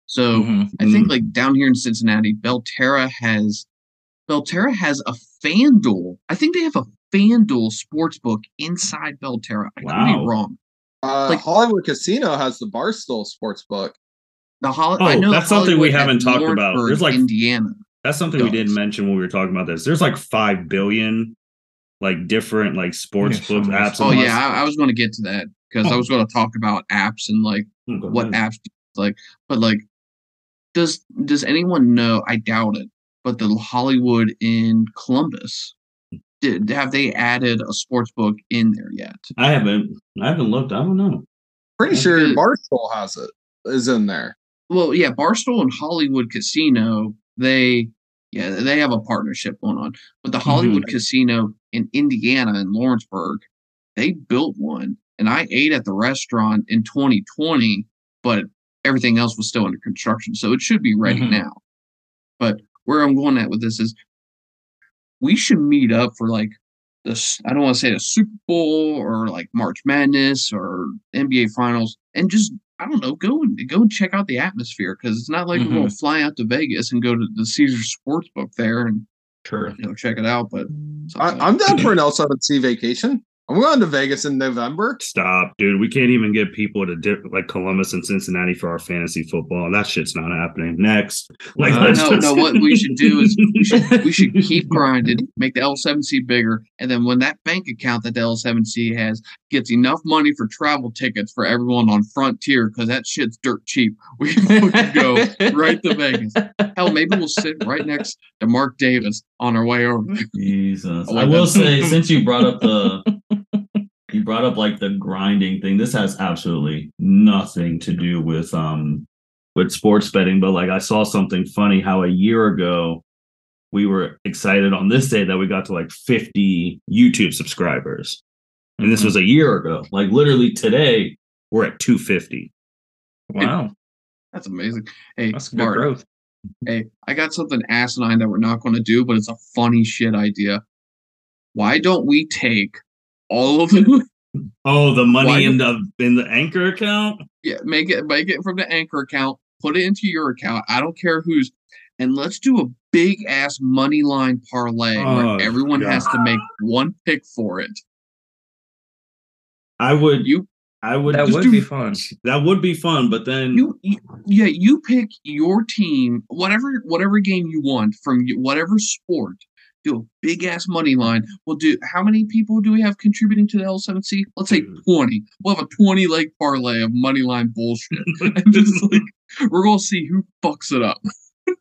So Mhm. I think like down here in Cincinnati, Belterra has Belterra has a FanDuel. I think they have a FanDuel sports book inside Belterra. I could Wow. be wrong. Uh, Like- Hollywood Casino has the Barstool Sportsbook. The Hol- Oh, I know that's something we haven't talked about. There's like- Indiana. That's something we didn't mention when we were talking about this. There's like five billion like different like sports Yeah, books apps. Oh yeah, I, I was going to get to that because I oh. was going to talk about apps and like all- Go what ahead. apps like but like does does anyone know i doubt it but the hollywood in columbus did have they added a sports book in there yet I haven't. I haven't looked. I don't know. Pretty That's sure good. Barstool has it. Is in there. well yeah barstool and hollywood casino they yeah they have a partnership going on but the mm-hmm. hollywood casino in indiana in lawrenceburg. They built one and i ate at the restaurant in 2020 but everything else was still under construction so it should be ready Mhm. now. But where i'm going at with this is we should meet up for like this, I don't want to say the Super Bowl or like March Madness or NBA Finals, and just I don't know, go and go and check out the atmosphere because it's not like we're going to fly out to Vegas and go to the Caesars Sportsbook there and Sure. you know check it out. But I, I'm down for an L7C vacation. I'm going to Vegas in November. Stop, dude. We can't even get people to dip like Columbus and Cincinnati for our fantasy football. That shit's not happening. Next, like Uh, no, just- no. What we should do is we should, we should (laughs) keep grinding, make the L7C bigger, and then when that bank account that the L7C has gets enough money for travel tickets for everyone on Frontier, because that shit's dirt cheap, (laughs) we can go right to Vegas. Hell, maybe we'll sit right next to Mark Davis on our way over. Jesus. I I will say, since you brought up the (laughs) you brought up like the grinding thing, this has absolutely nothing to do with um with sports betting, but like I saw something funny how a year ago we were excited on this day that we got to like 50 YouTube subscribers. And this Mhm. was a year ago. Like literally today, we're at 250. Wow, That's amazing. Hey, that's good Mark, growth. hey, I got something asinine that we're not going to do, but it's a funny shit idea. Why don't we take all of the (laughs) Oh, the money Why in the in the anchor account? Yeah, make it make it from the anchor account, put it into your account. I don't care who's and let's do a big ass money line parlay Oh, where everyone God. has to make one pick for it. I would You I would That would do- be fun. that would be fun, but then you, you yeah, you pick your team, whatever whatever game you want from whatever sport. Do a big ass money line. We'll do how many people do we have contributing to the L7C? Let's say hmm. 20. We'll have a 20 leg parlay of money line bullshit. (laughs) (laughs) and just like we're gonna see who fucks it up.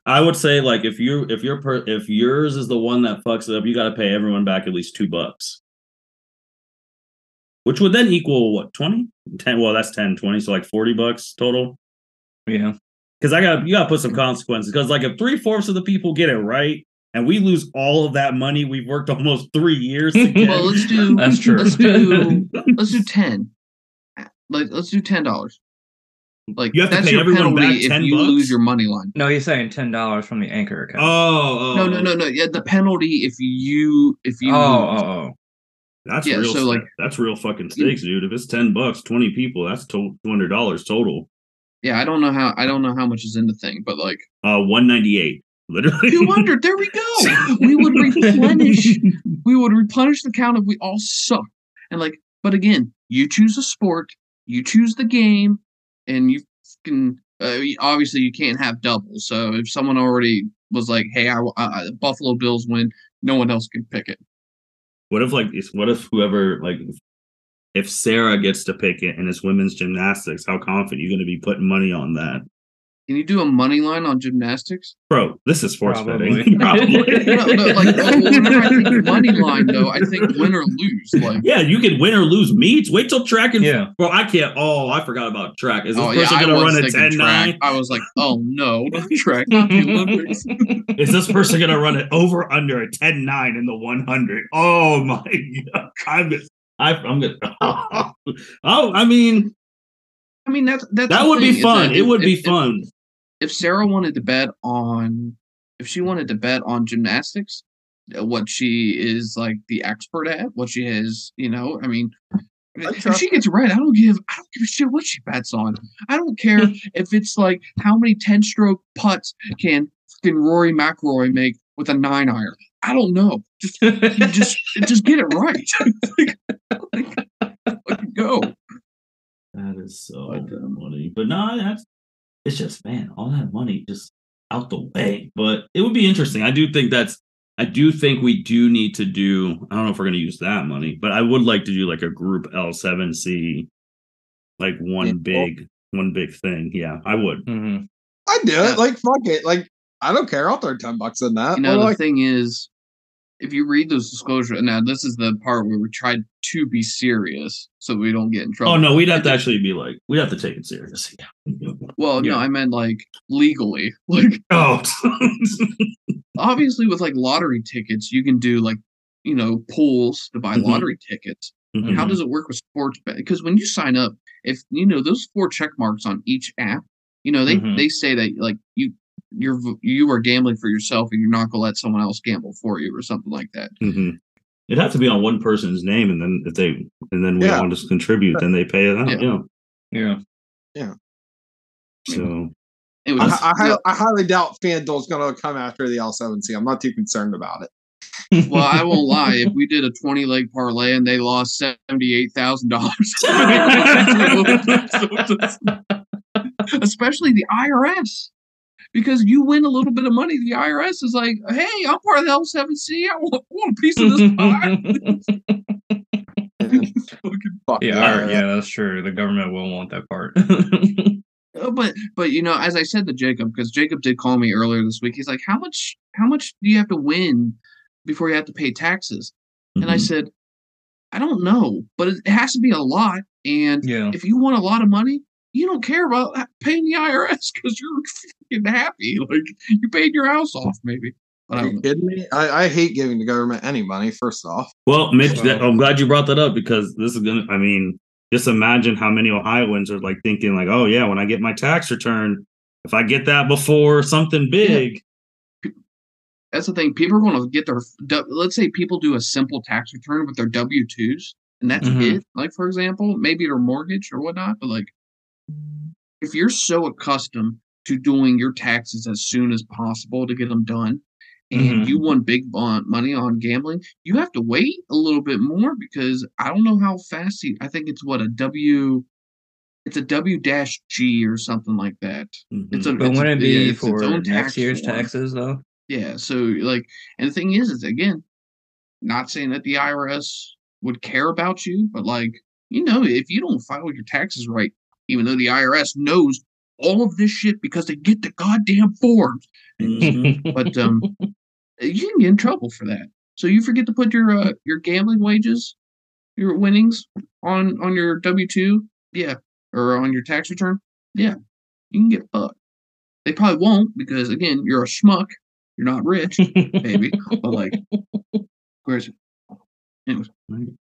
I would say like if you if your per, if yours is the one that fucks it up, you got to pay everyone back at least two bucks, which would then equal what 20? 10 Well, that's 10, 20, so like forty bucks total. Yeah. Because I got you got to put some consequences. Because like if three fourths of the people get it right and we lose all of that money we've worked almost three years to (laughs) get. Well, let's do That's true. Let's do (laughs) let's do ten. Like let's do ten dollars. Like You have to that's pay your everyone penalty back if you bucks? lose your money line. No, he's saying ten dollars from the anchor account. oh, oh, No, no, no, no. Yeah, the penalty if you if you oh, lose. oh, oh. That's Yeah, real. so, like- that's real fucking stakes, dude. If it's ten bucks, twenty people, that's two hundred dollars total. yeah. I don't know how I don't know how much is in the thing, but like Uh, one ninety eight. Literally, two hundred. There we go. (laughs) We would replenish. we would replenish the count if we all suck. And like, but again, you choose a sport, you choose the game, and you can. Uh, obviously, you can't have doubles. So if someone already was like, "Hey, I, I Buffalo Bills win," no one else can pick it. What if like it's what if whoever like if Sarah gets to pick it and it's women's gymnastics, how confident you gonna be putting money on that? Can you do a money line on gymnastics? Bro, this is sports Probably. betting. (laughs) Probably. (laughs) No, no, like well, whenever I think money line, though, I think win or lose. Like, yeah, you can win or lose meets. Wait till track and Yeah. Bro, I can't. Oh, I forgot about track. Is this oh person I gonna run a thinking 10 9? I was like, oh no, (laughs) not track, not the Olympics. Is this person gonna run it over under a 10 9 in the 100? Oh my god. I'm I, I'm gonna. Oh, I mean, I mean, that's that's that the would thing, be fun. that It if- would be if- if- fun. If Sarah wanted to bet on, if she wanted to bet on gymnastics, uh, what she is like the expert at, what she is, you know, I mean, if she gets it right, I don't give, I don't give a shit what she bets on. I don't care (laughs) if it's like how many ten stroke putts can can Rory McIlroy make with a nine iron. I don't know. Just just just get it right. (laughs) like, like, go. That is so But, um, funny. But no, that's it's just man, all that money just out the way. But it would be interesting. I do think that's I do think we do need to do I don't know if we're gonna use that money, but I would like to do like a group L7C, like one Yeah. big one big thing. Yeah, I would. Mhm. I do Yeah. it. Like fuck it. Like I don't care. I'll throw ten bucks in that. You know, Or, the like, thing is, if you read those disclosures, now this is the part where we tried to be serious so we don't get in trouble. Oh no, we'd have to actually be like we'd have to take it seriously. (laughs) Well, yeah. no, I meant like legally. (laughs) Like, Oh (laughs) obviously, with like lottery tickets, you can do like, you know, pools to buy Mhm. lottery tickets. Mhm. How does it work with sports bet? Because when you sign up, if you know those four check marks on each app, you know they Mhm. they say that like you you're you are gambling for yourself and you're not gonna let someone else gamble for you or something like that. Mhm. It'd have to be on one person's name, and then if they and then we Yeah. all just contribute, then they pay it out. Yeah. Yeah. Yeah. So It I, was I, hi- I highly doubt FanDuel's going to come after the L7C. I'm not too concerned about it. well, I won't lie. (laughs) If we did a twenty leg parlay and they lost seventy eight thousand dollars, (laughs) especially the IRS, because you win a little bit of money, the IRS is like, "Hey, I'm part of the L7C. I want, want a piece of this pie." (laughs) Yeah. yeah, that's true. The government will want that part. Uh, but but you know, as I said to Jacob, because Jacob did call me earlier this week, he's like, "How much? How much do you have to win before you have to pay taxes?" And I mhm. said, "I don't know, but it has to be a lot. And yeah. if you want a lot of money, you don't care about paying the IRS because you're fucking happy. (laughs) Like you paid your house off, maybe. But I Are you kidding me? I, I hate giving the government any money, first off. Well, Mitch, that, Well- I'm glad you brought that up because this is gonna. I mean, just imagine how many Ohioans are like thinking, like, "Oh yeah, when I get my tax return, if I get that before something big, That's the thing. People are going to get their. Let's say people do a simple tax return with their W twos, and that's Mhm. it. Like for example, maybe their mortgage or whatnot. But like, if you're so accustomed to doing your taxes as soon as possible to get them done, and Mhm. you won big money on gambling, you have to wait a little bit more because I don't know how fast. You, I think it's what a W. It's a W dash G or something like that. mhm. It's a. But it's a- wouldn't it be it's its for next tax year's form. taxes though? Yeah, so like, and the thing is, is again, not saying that the IRS would care about you, but like, you know, if you don't file your taxes right, even though the IRS knows all of this shit because they get the goddamn forms, Mhm. but um, you can get in trouble for that. So you forget to put your uh, your gambling wages, your winnings on on your W two, yeah, or on your tax return, yeah, you can get fucked. They probably won't because again, you're a schmuck. You're not rich, maybe, (laughs) But like, where's it? Anyways,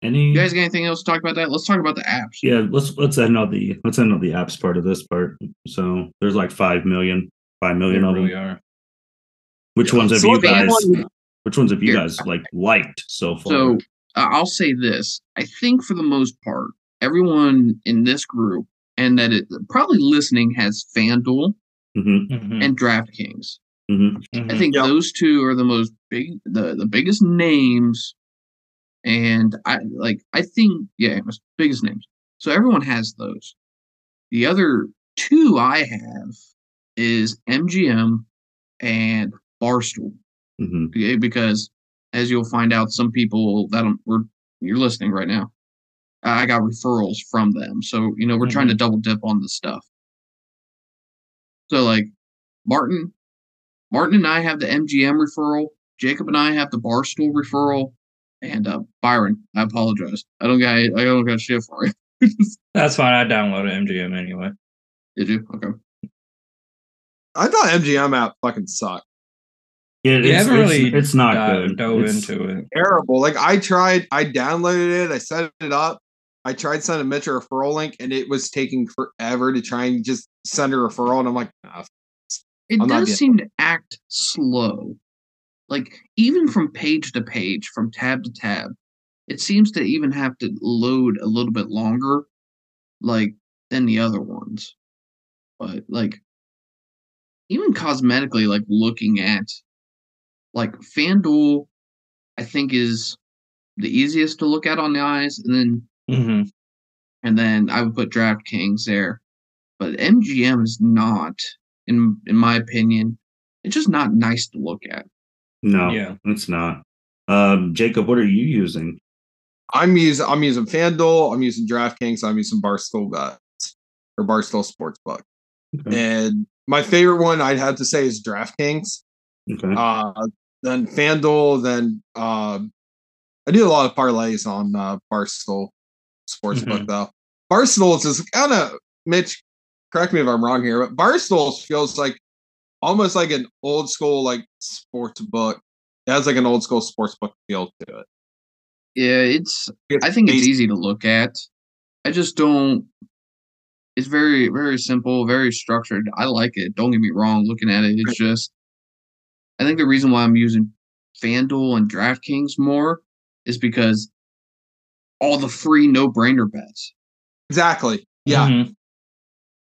Any? you guys got anything else to talk about that? Let's talk about the apps. yeah, let's let's end on the let's end on the apps part of this part. So there's like five million, five million They million of them. really are. Which Yeah, ones have so you guys? one- Which ones have you guys like liked so far? So uh, I'll say this: I think for the most part, everyone in this group and that it probably listening has FanDuel hmm Mhm, and DraftKings. hmm I mhm. think Yep. those two are the most big, the the biggest names, and I like. I think yeah, biggest names. So everyone has those. The other two I have is MGM and Barstool. hmm Okay, because as you'll find out, some people that I'm, we're you're listening right now, I got referrals from them. So you know we're trying to double dip on the stuff. So like Martin, Martin and I have the MGM referral. Jacob and I have the Barstool referral, and uh, Byron, I apologize. I don't got I don't got shit for you. (laughs) That's fine. I downloaded MGM anyway. Did you? Okay. I thought MGM app fucking sucked. Yeah, it's, haven't it's, really it's not Dive- good. Dove It's- into it. Terrible. Like I tried, I downloaded it, I set it up. I tried sending Mitch a referral link, and it was taking forever to try and just send a referral. And I'm like, nah, It I'm does being- seem to act slow. Like even from page to page, from tab to tab, it seems to even have to load a little bit longer, like than the other ones. But like even cosmetically, like looking at like FanDuel, I think is the easiest to look at on the eyes, and then hmm and then I would put DraftKings there. But MGM is not, in in my opinion, it's just not nice to look at. no, Yeah. it's not. Um, Jacob, what are you using? I'm using I'm using FanDuel, I'm using DraftKings, I'm using Barstool Bets or Barstool Sportsbook. Okay. And my favorite one I'd have to say is DraftKings. okay. Uh, then FanDuel, then uh, I do a lot of parlays on uh, Barstool Sportsbook though. Barstool is just kind of Mitch. Correct me if I'm wrong here, but Barstool feels like almost like an old school like sports book. It has like an old school sports book feel to it. Yeah, it's. I think it's easy to look at. I just don't. It's very very simple, very structured. I like it. Don't get me wrong. Looking at it, it's just. I think the reason why I'm using FanDuel and DraftKings more is because all the free no brainer bets. Exactly. Yeah. Mhm.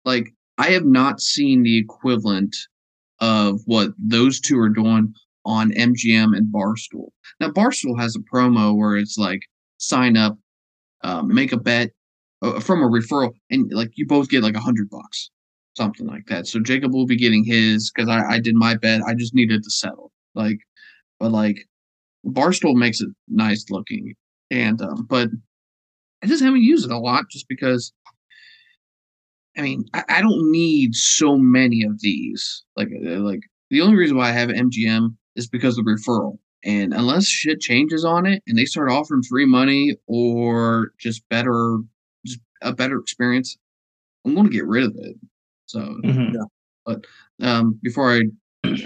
Like I have not seen the equivalent of what those two are doing on MGM and Barstool. Now Barstool has a promo where it's like sign up, um, make a bet uh, from a referral, and like you both get like a hundred bucks, something like that. So Jacob will be getting his because I, I did my bet. I just needed to settle. Like, but like Barstool makes it nice looking, and um, but I just haven't used it a lot just because. I mean, I, I don't need so many of these. Like, uh, like the only reason why I have MGM is because of referral. And unless shit changes on it and they start offering free money or just better, just a better experience, I'm going to get rid of it. So, Mhm. um, before I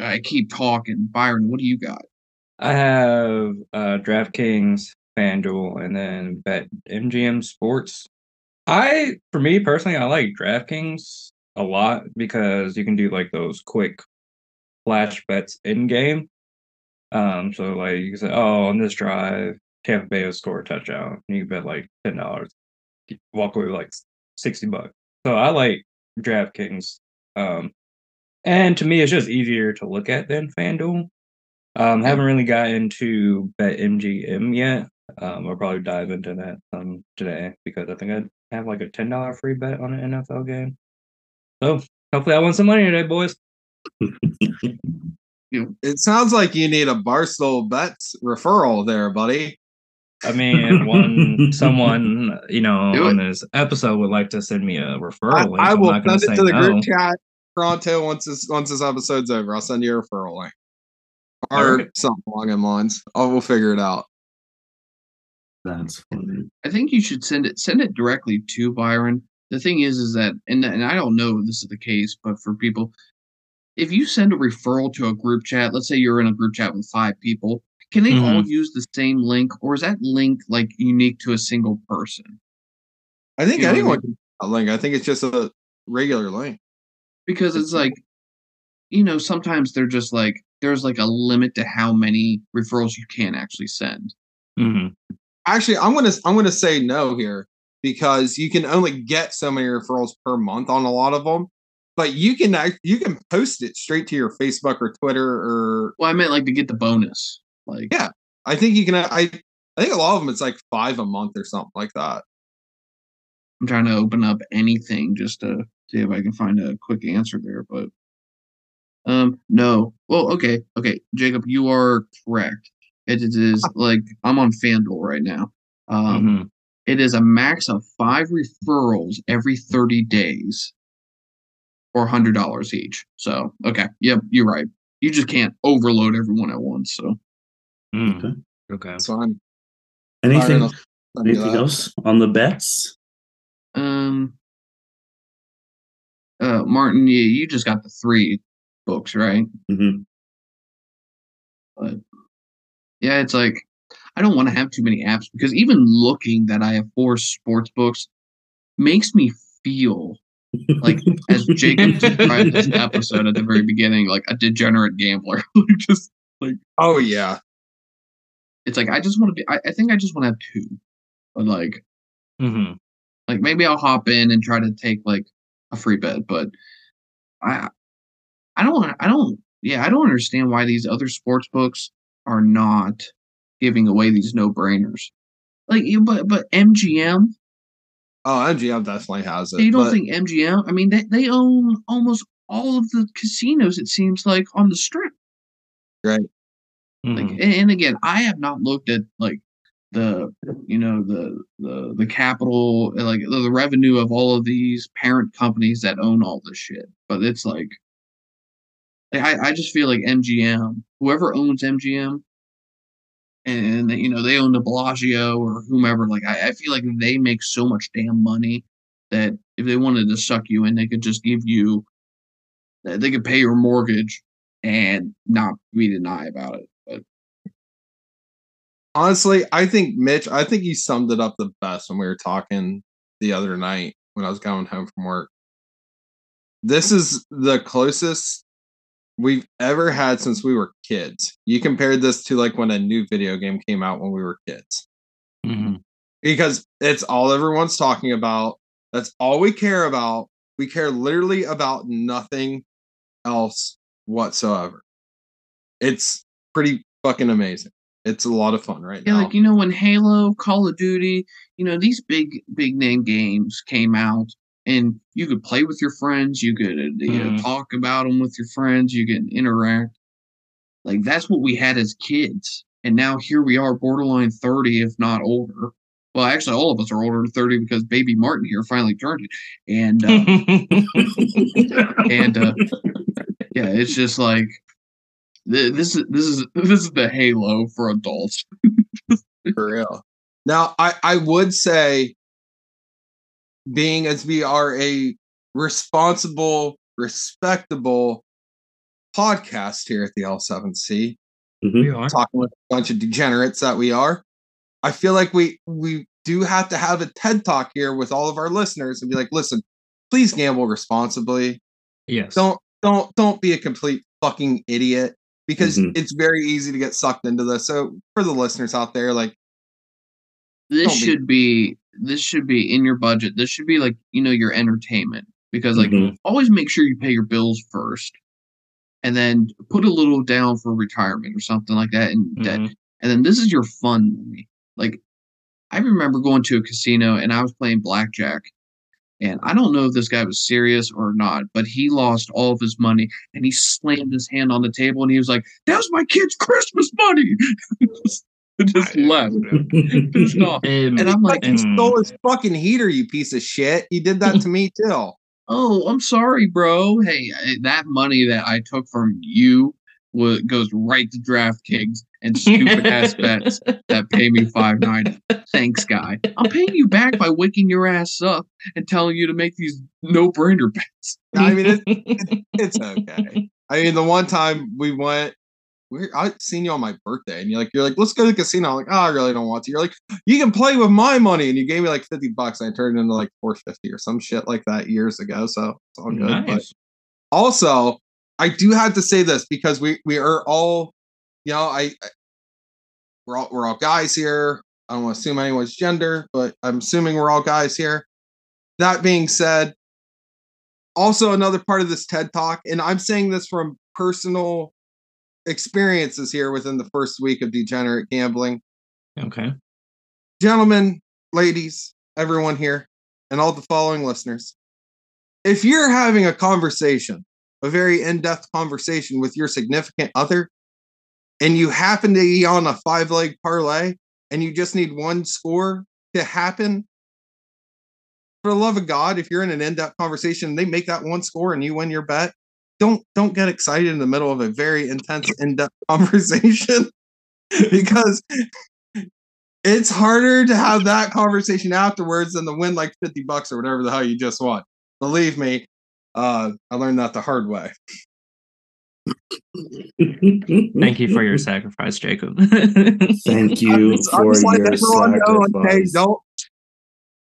I keep talking, Byron, what do you got? I have uh, DraftKings, FanDuel, and then Bet MGM Sports. I, for me personally, I like DraftKings a lot because you can do like those quick flash bets in game. Um, so like you can say, oh, on this drive, Tampa Bay will score a touchdown. You can bet like ten dollars, walk away with like sixty bucks. So I like DraftKings. Um, and to me, it's just easier to look at than FanDuel. Um, haven't really got into Bet MGM yet. Um, I'll probably dive into that um today because I think I have like a ten dollar free bet on an NFL game. So hopefully I win some money today, boys. (laughs) It sounds like you need a Barstool Bets referral there, buddy. I mean, one (laughs) someone you know Do on this episode would like to send me a referral I, link, I I'm will not send it to the no. group chat pronto once this once this episode's over. I'll send you a referral link. Or Alright. something along them lines. Oh, we'll figure it out. That's funny. I think you should send it send it directly to Byron. The thing is, is that and and I don't know if this is the case, but for people, if you send a referral to a group chat, let's say you're in a group chat with five people, can they all use the same link, or is that link like unique to a single person? I think You know what I anyone mean? can a link. I think it's just a regular link. Because it's like, you know, sometimes they're just like there's like a limit to how many referrals you can actually send. Mhm. Actually, I'm gonna I'm gonna say no here because you can only get so many referrals per month on a lot of them. But you can act, you can post it straight to your Facebook or Twitter or Well, I meant like to get the bonus. Like, Yeah. I think you can. I I think a lot of them it's like five a month or something like that. I'm trying to open up anything just to see if I can find a quick answer there, but um no. Well, okay, okay, Jacob, you are correct. It, is like I'm on FanDuel right now. Um Mhm. it is a max of five referrals every 30 days or hundred dollars each. So okay, yep, you're right. You just can't overload everyone at once. So Mm. Okay. Okay. That's fine. Anything? I'll send Anything that. else on the bets? um uh Martin, you, you just got the three books, right? Mm-hmm. But yeah, it's like I don't want to have too many apps because even looking that I have four sports books makes me feel like (laughs) as Jacob described this episode at the very beginning, like a degenerate gambler. (laughs) like just like Oh yeah. It's like I just want to be I, I think I just want to have two. But like hmm like maybe I'll hop in and try to take like a free bet, but I I don't I don't yeah, I don't understand why these other sports books are not giving away these no-brainers. Like you but but MGM Oh, MGM definitely has it. you don't but- think MGM? I mean, they, they own almost all of the casinos. It seems like on the strip. Like, Mhm. and, and again, I have not looked at like the you know the the the capital uh, like the, the revenue of all of these parent companies that own all this shit. But it's like, like, I I just feel like MGM, whoever owns MGM. And you know they own the Bellagio or whomever. Like I, I feel like they make so much damn money that if they wanted to suck you in, they could just give you, they could pay your mortgage and not be denied about it. Honestly, I think Mitch, I think you summed it up the best when we were talking the other night when I was going home from work. This is the closest we've ever had since we were kids. You compared this to like when a new video game came out when we were kids. Mhm. Because it's all everyone's talking about. That's all we care about. We care literally about nothing else whatsoever. It's pretty fucking amazing. It's a lot of fun right Yeah, now. like you know when Halo, Call of Duty, you know these big big name games came out, and you could play with your friends, you could uh, you know Mhm. talk about them with your friends, you could interact. Like that's what we had as kids, and now here we are, borderline thirty, if not older. Well, actually, all of us are older than thirty because Baby Martin here finally turned it, and uh, (laughs) and uh, yeah, it's just like th- this is this is (laughs) this is the Halo for adults. (laughs) for real. Now, I I would say, being as we are a responsible, respectable podcast here at the L7C, Mhm. we are. talking with a bunch of degenerates that we are, I feel like we we do have to have a TED talk here with all of our listeners and be like, listen, please gamble responsibly. Yes. Don't don't don't be a complete fucking idiot because Mhm. it's very easy to get sucked into this. So for the listeners out there, like this Don't be- should be this should be in your budget. This should be like you know your entertainment because like Mhm. always make sure you pay your bills first, and then put a little down for retirement or something like that. And Mhm. and then this is your fun money. Like I remember going to a casino and I was playing blackjack. And I don't know if this guy was serious or not, but he lost all of his money and he slammed his hand on the table and he was like, That was my kid's Christmas money. (laughs) (laughs) And just left. Pissed off. Um, And I'm like, fucking Mm. stole his fucking heater, you piece of shit. You did that to me too. (laughs) Oh, I'm sorry, bro. Hey, that money that I took from you wa- goes right to DraftKings and stupid ass (laughs) bets that pay me five ninety. Thanks, guy. I'm paying you back by waking your ass up and telling you to make these no brainer bets. I mean, it, (laughs) it's okay. I mean, the one time we went, we're, I seen you on my birthday, and you're like, you're like, let's go to the casino. I'm like, oh, I really don't want to. You're like, you can play with my money, and you gave me like fifty bucks. And I turned it into like four fifty or some shit like that years ago. So it's all good. But also, I do have to say this because we we are all, you know, I, I we're all we're all guys here. I don't want to assume anyone's gender, but I'm assuming we're all guys here. That being said, also another part of this TED talk, and I'm saying this from personal experiences here within the first week of degenerate gambling. Okay. Gentlemen, ladies, everyone here, and all the following listeners, if you're having a conversation, a very in depth conversation with your significant other, and you happen to be on a five leg parlay and you just need one score to happen, for the love of God, if you're in an in depth conversation they make that one score and you win your bet, don't don't get excited in the middle of a very intense in depth (laughs) conversation (laughs) because it's harder to have that conversation afterwards than to win like 50 bucks or whatever the hell you just won. Believe me, uh, I learned that the hard way. Thank you for your (laughs) sacrifice, Jacob. (laughs) Thank (laughs) you I'm just- I'm for your everyone know, like, hey, don't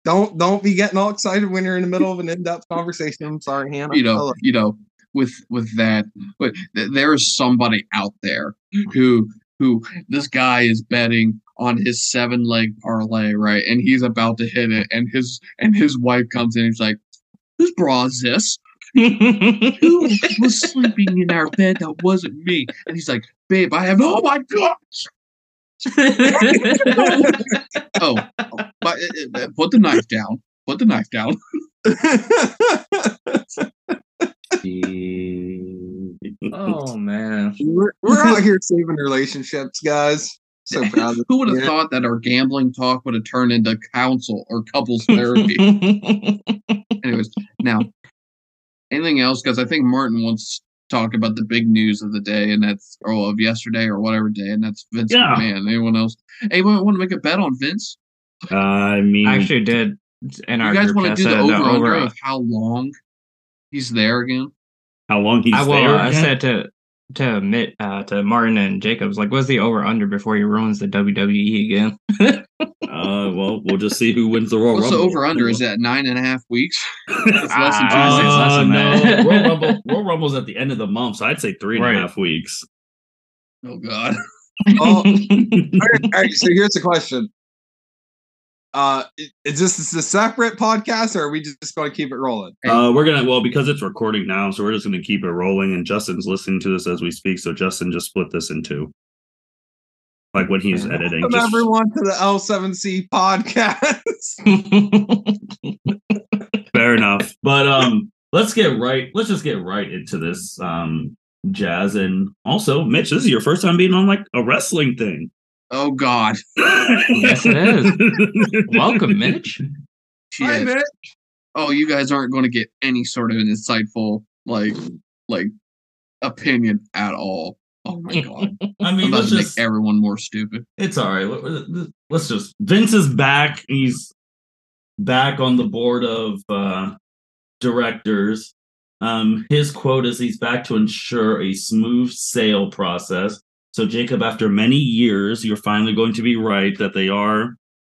don't don't be getting all excited when you're in the middle of an in-depth conversation. I'm sorry, Hannah. You know, you know, with with that, but th- there is somebody out there who who this guy is betting on his seven leg parlay, right? And he's about to hit it, and his and his wife comes in and he's like, Whose bra is this? Who was sleeping in our bed that wasn't me? And he's like, Babe, I have oh my god. Oh, (laughs) oh, but, uh, uh, put the knife down. Put the knife down. (laughs) oh man. we're, we're out here saving relationships, guys. So proud of Who would have Yeah. thought that our gambling talk would have turned into counsel or couples therapy? (laughs) Anyways, now, anything else? Because I think Martin wants to talk about the big news of the day, and that's or of yesterday or whatever day, and that's Vince Yeah. McMahon. Anyone else? Anyone want to make a bet on Vince? Uh, I mean, I actually did And you guys want to do the said over under over. of how long he's there again? how long he's I will. there? I again? said to to admit uh, to Martin and Jacobs, like, what's the over under before he ruins the WWE again? (laughs) Uh, well, we'll just see who wins the Royal What's the over under? Is that nine and a half weeks? (laughs) Ah, less than two I'd less Uh, than no, that. Royal (laughs) Rumble. Royal Rumble's at the end of the month, so I'd say three and a half Right. weeks. Oh God. Oh, all right, all right, so here's the question. Uh, i- is this a separate podcast, or are we just going to keep it rolling? Uh, we're gonna well because it's recording now, so we're just gonna keep it rolling. And Justin's listening to this as we speak, so Justin just split this in two. Like when he's editing. Welcome just- everyone to the L7C podcast. (laughs) fair enough. But um, let's get right. Let's just get right into this um jazz. And also, Mitch, this is your first time being on like a wrestling thing. Oh God. Yes, it is. Welcome, Mitch. Hi, Shit. Mitch. Oh, you guys aren't going to get any sort of an insightful like like opinion at all. Oh my God. I I'm mean, about let's to just. make everyone more stupid. It's all right. Let- let- Let's just. Vince is back. He's back on the board of uh, directors. Um, his quote is he's back to ensure a smooth sale process. So, Jacob, after many years, you're finally going to be right that they are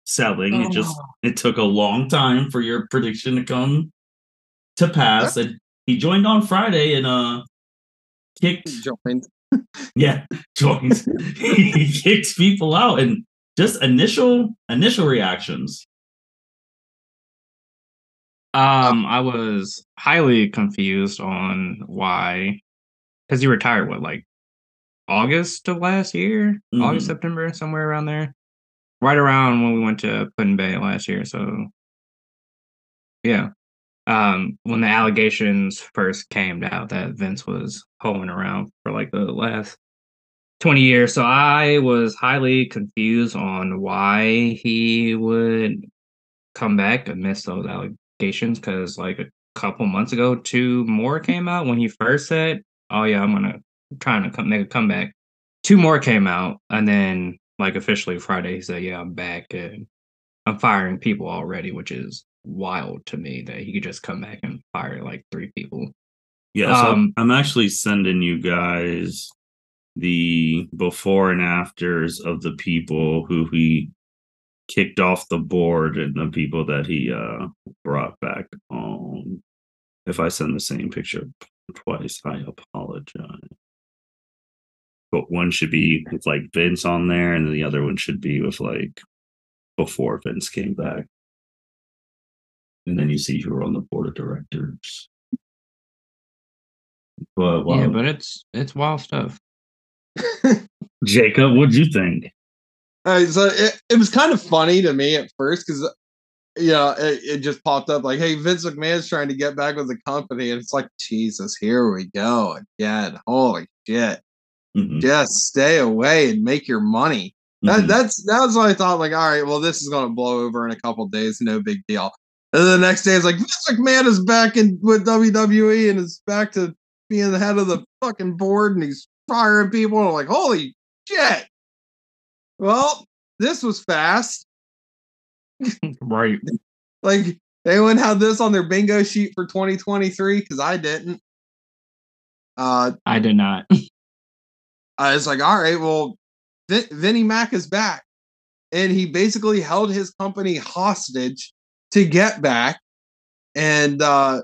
selling. It just it took a long time for your prediction to come to pass. And he joined on Friday and uh kicked Joined. (laughs) yeah, joins. (laughs) he kicks people out and just initial initial reactions. Um, I was highly confused on why, because he retired what like August of last year, August Mhm. September somewhere around there, right around when we went to Put-in-Bay last year. So, yeah, um, when the allegations first came out that Vince was hoeing around for like the last 20 years. So I was highly confused on why he would come back amidst those allegations because like a couple months ago, two more came out when he first said, Oh yeah, I'm gonna trying to come make a comeback. Two more came out, and then like officially Friday he said, Yeah, I'm back and I'm firing people already, which is wild to me that he could just come back and fire like three people. Yeah, so Um, I'm actually sending you guys the before and afters of the people who he kicked off the board and the people that he uh brought back on. If I send the same picture twice, I apologize. But one should be with like Vince on there, and the other one should be with like before Vince came back. And then you see who are on the board of directors. But well, Yeah, but it's it's wild stuff. (laughs) Jacob, what'd you think? Uh, so it, it was kind of funny to me at first because yeah, it, it just popped up like, "Hey, Vince McMahon's trying to get back with the company," and it's like, Jesus, here we go again. Holy shit! Mhm, Just stay away and make your money. That, mhm. that's that's what I thought. Like, all right, well, this is gonna blow over in a couple days, no big deal. And the next day, it's like Vince McMahon is back in with WWE and is back to being the head of the fucking board, and he's firing people. And I'm like, holy shit! Well, this was fast. Right. (laughs) Like, anyone had this on their bingo sheet for 2023? Because I didn't. Uh, I did not. (laughs) I was like, all right, well, Vin- Vinnie Mac is back. And he basically held his company hostage to get back. And, uh,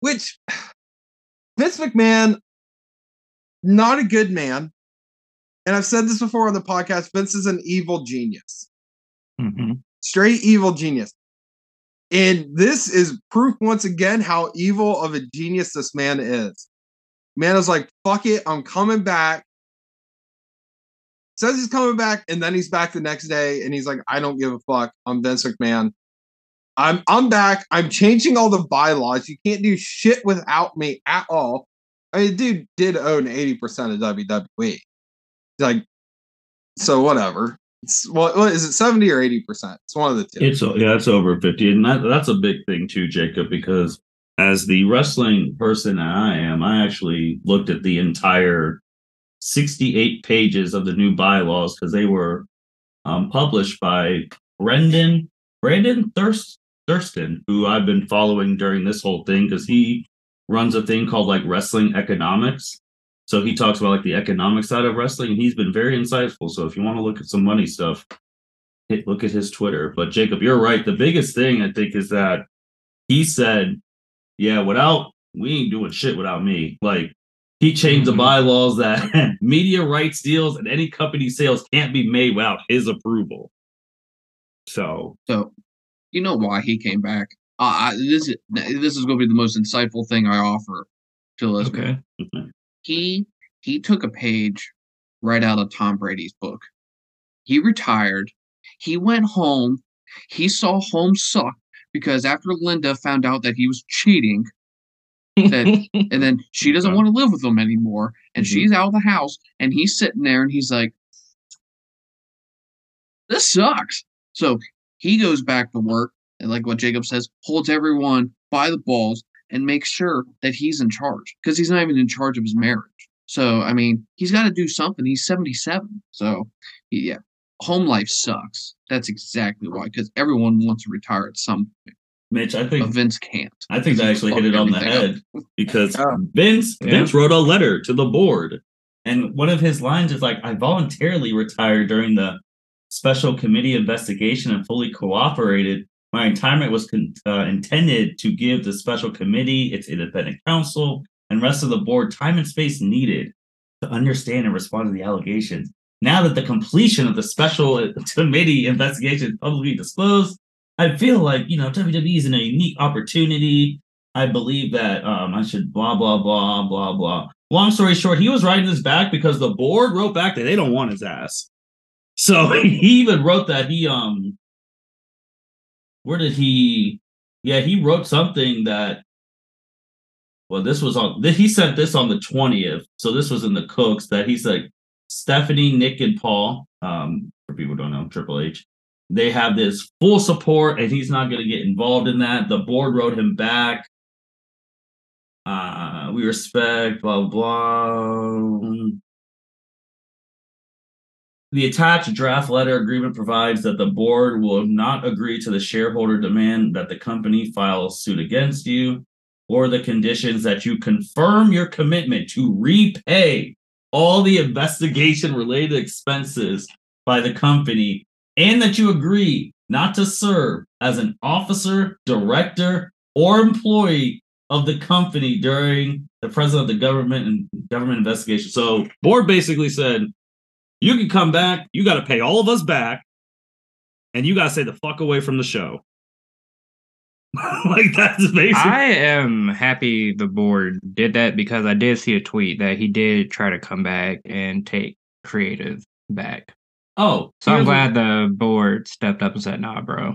which (sighs) Vince McMahon, not a good man. And I've said this before on the podcast Vince is an evil genius, hmm straight evil genius. And this is proof once again how evil of a genius this man is. Man is like, fuck it, I'm coming back. Says he's coming back, and then he's back the next day, and he's like, I don't give a fuck. I'm Vince McMahon. I'm I'm back. I'm changing all the bylaws. You can't do shit without me at all. I mean, dude did own 80% of WWE. Like, so whatever. It's, what is it, 70 or 80%? It's one of the two. It's yeah, it's over fifty, and that, that's a big thing too, Jacob. Because as the wrestling person I am, I actually looked at the entire sixty-eight pages of the new bylaws because they were um, published by Brendan Brandon Thurst Thurston, who I've been following during this whole thing because he runs a thing called like wrestling economics. So he talks about like the economic side of wrestling, and he's been very insightful. So if you want to look at some money stuff, hit, look at his Twitter. But Jacob, you're right. The biggest thing I think is that he said, "Yeah, without we ain't doing shit without me." Like he changed the bylaws that (laughs) media rights deals and any company sales can't be made without his approval. So So, you know why he came back. Uh, I, this is this is going to be the most insightful thing I offer to listeners. Okay. He he took a page right out of Tom Brady's book. He retired. He went home. He saw home suck because after Linda found out that he was cheating, That- (laughs) and then she doesn't want to live with him anymore, and Mhm. she's out of the house, and he's sitting there, and he's like, "This sucks." So he goes back to work, and like what Jacob says, holds everyone by the balls and makes sure that he's in charge because he's not even in charge of his marriage. So I mean, he's got to do something. He's seventy-seven, so yeah, home life sucks. That's exactly why, because everyone wants to retire at some point, Mitch, I but think Vince can't. I think they actually hit it on the everything head because (laughs) Oh. Vince Yeah. Vince wrote a letter to the board, and one of his lines is like, "I voluntarily retired during the special committee investigation and fully cooperated. My retirement was con- uh, intended to give the special committee, its independent counsel, and rest of the board time and space needed to understand and respond to the allegations. Now that the completion of the special (laughs) committee investigation is publicly disclosed." I feel like you know WWE is in a unique opportunity. I believe that um, I should blah blah blah blah blah. Long story short, he was writing this back because the board wrote back that they don't want his ass. So (laughs) he even wrote that he um, where did he? Yeah, he wrote something that. Well, this was on. He sent this on the twentieth, so this was in the Cooks that he's like Stephanie, Nick, and Paul. Um, for people who don't know, Triple H they have this full support and he's not going to get involved in that. The board wrote him back. Uh we respect blah blah. The attached draft letter agreement provides that the board will not agree to the shareholder demand that the company file suit against you or the conditions that you confirm your commitment to repay all the investigation related expenses by the company and that you agree not to serve as an officer, director, or employee of the company during the president of the government and government investigation. So, board basically said, you can come back, you got to pay all of us back, and you got to stay the fuck away from the show. (laughs) like that's basically. I am happy the board did that because I did see a tweet that he did try to come back and take creative back. oh, So I'm here's what- glad the board stepped up and said, "Nah, bro."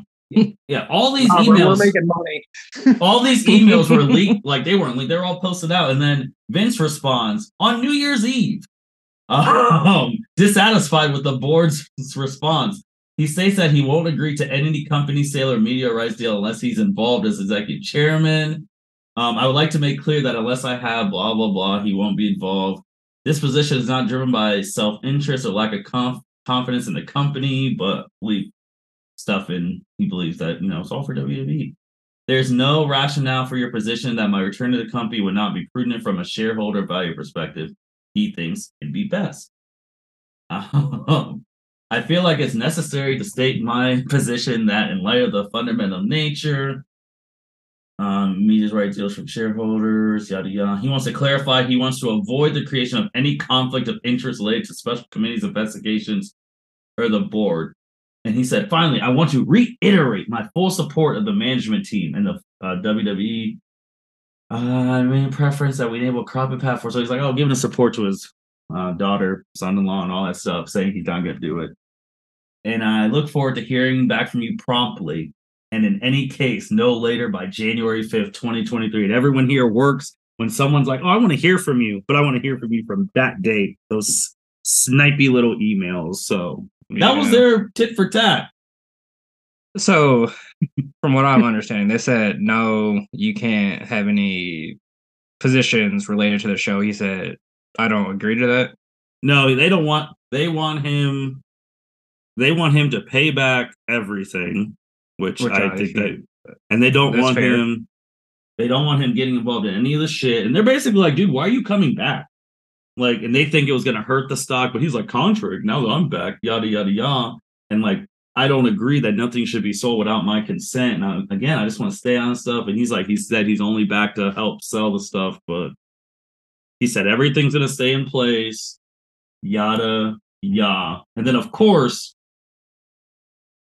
Yeah, all these Oh, but we're emails. making money. (laughs) all these (laughs) emails were leaked, like they weren't leaked, they were all posted out. And then Vince responds on New Year's Eve, um, dissatisfied with the board's response. He states that he won't agree to any company sale or media rights deal unless he's involved as executive chairman. Um, I would like to make clear that unless I have blah blah blah, he won't be involved. This position is not driven by self interest or lack of conf- confidence in the company, but we stuff and he believes that you know it's all for WWE. There's no rationale for your position that my return to the company would not be prudent from a shareholder value perspective. He thinks it'd be best. (laughs) Um, I feel like it's necessary to state my position that, in light of the fundamental nature, um, media's right deals from shareholders, yada yada. He wants to clarify. He wants to avoid the creation of any conflict of interest related to special committees, investigations, or the board. And he said, finally, I want to reiterate my full support of the management team and the uh, WWE. Uh, I mean, preference that we enable crop and path for. So he's like, oh, giving his support to his uh, daughter, son-in-law, and all that stuff, saying he's not going to do it. And I look forward to hearing back from you promptly, and in any case, no later by January fifth, twenty twenty-three. And everyone here works when someone's like, "Oh, I want to hear from you," but I want to hear from you from that date. Those snipey little emails. So that was their tit for tat. So, (laughs) from what I'm understanding, they said no, you can't have any positions related to the show. He said, I don't agree to that. No, they don't want. They want him. They want him to pay back everything, which, Which I think that, and they don't that's want fair. him. They don't want him getting involved in any of the shit. And they're basically like, dude, why are you coming back? like, and they think it was going to hurt the stock, but he's like, contrary, now that I'm back, yada yada yada, and like, I don't agree that nothing should be sold without my consent. And I, again, I just want to stay on stuff. And he's like, he said he's only back to help sell the stuff, but he said everything's going to stay in place, yada yada. And then, of course,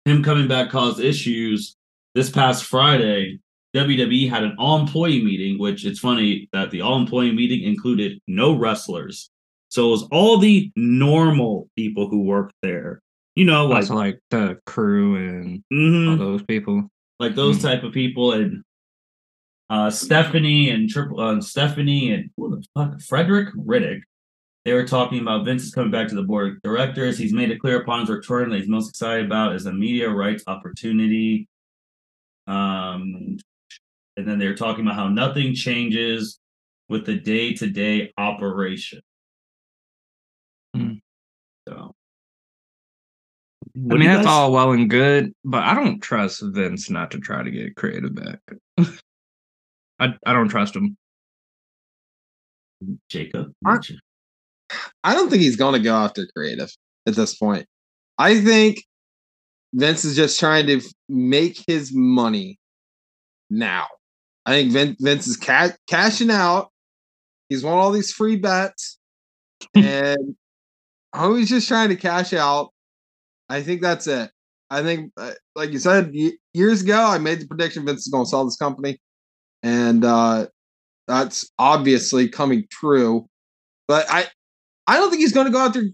him coming back caused issues. This past Friday, WWE had an all employee meeting, which it's funny that the all employee meeting included no wrestlers. So it was all the normal people who worked there. You know, like Also like the crew and mhm, all those people. like those Mm. type of people, and uh, Stephanie and Triple uh, Stephanie and who the fuck Frederick Riddick. They were talking about Vince is coming back to the board of directors. He's made it clear upon his return that he's most excited about is a media rights opportunity. Um, and then they're talking about how nothing changes with the day to day operation. Hmm. So, I mean, that's guys- all well and good, but I don't trust Vince not to try to get creative back. (laughs) I I don't trust him. Jacob. Aren't- I don't think he's going to go after creative at this point. I think Vince is just trying to make his money now. I think Vin- Vince is ca- cashing out. He's won all these free bets, (laughs) and oh, he's just trying to cash out. I think that's it. I think, uh, like you said y- years ago, I made the prediction Vince is going to sell this company, and uh, that's obviously coming true. But I, I don't think he's going to go out there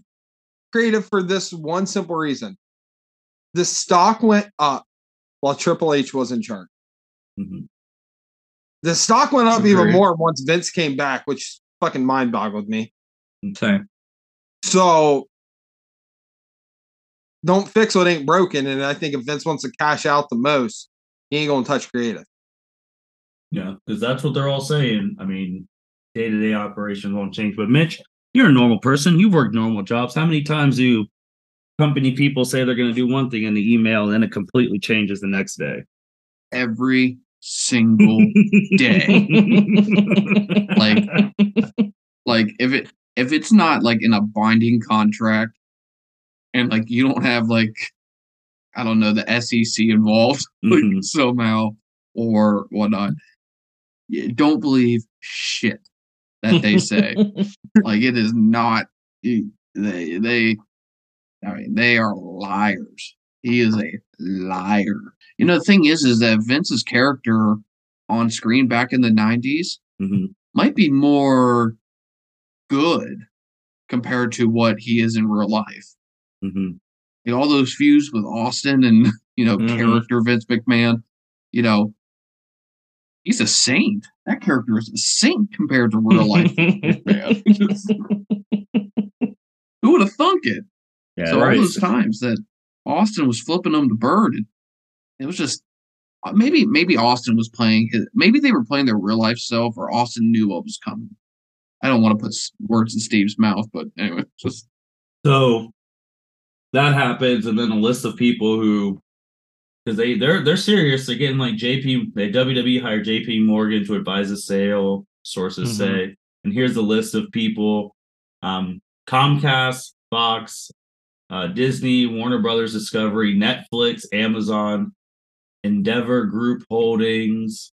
creative for this one simple reason. The stock went up while Triple H was in charge. Mhm. The stock went up even more once Vince came back, which fucking mind boggled me. Same. So don't fix what ain't broken. And I think if Vince wants to cash out the most, he ain't gonna touch creative. Yeah, because that's what they're all saying. I mean, day to day operations won't change. But Mitch, you're a normal person. You've worked normal jobs. How many times do company people say they're going to do one thing in the email and then it completely changes the next day? Every single day. (laughs) Like, like if it if it's not like in a binding contract and like you don't have like I don't know the SEC involved (laughs) like, Mhm. somehow or whatnot, don't believe shit that they say. (laughs) like it is not they they I mean they are liars. He is a liar. You know the thing is is that Vince's character on screen back in the 90s Mhm. might be more good compared to what he is in real life. Mhm. You know, all those feuds with Austin and (laughs) you know Mhm. character Vince McMahon, you know, he's a saint. That character is a saint compared to real life. Just- (laughs) (laughs) Who would have thunk it? Yeah, so right. all those times that Austin was flipping them to Bird, it, it was just uh, maybe maybe Austin was playing his maybe they were playing their real life self, or Austin knew what was coming. I don't want to put words in Steve's mouth, but anyway, (laughs) just So that happens, and then a list of people who, because they they're they're serious. They're getting like JP. They WWE hired JP Morgan to advise the sale. Sources Mhm. say, and here's the list of people: um, Comcast, Fox, uh, Disney, Warner Brothers Discovery, Netflix, Amazon, Endeavor Group Holdings,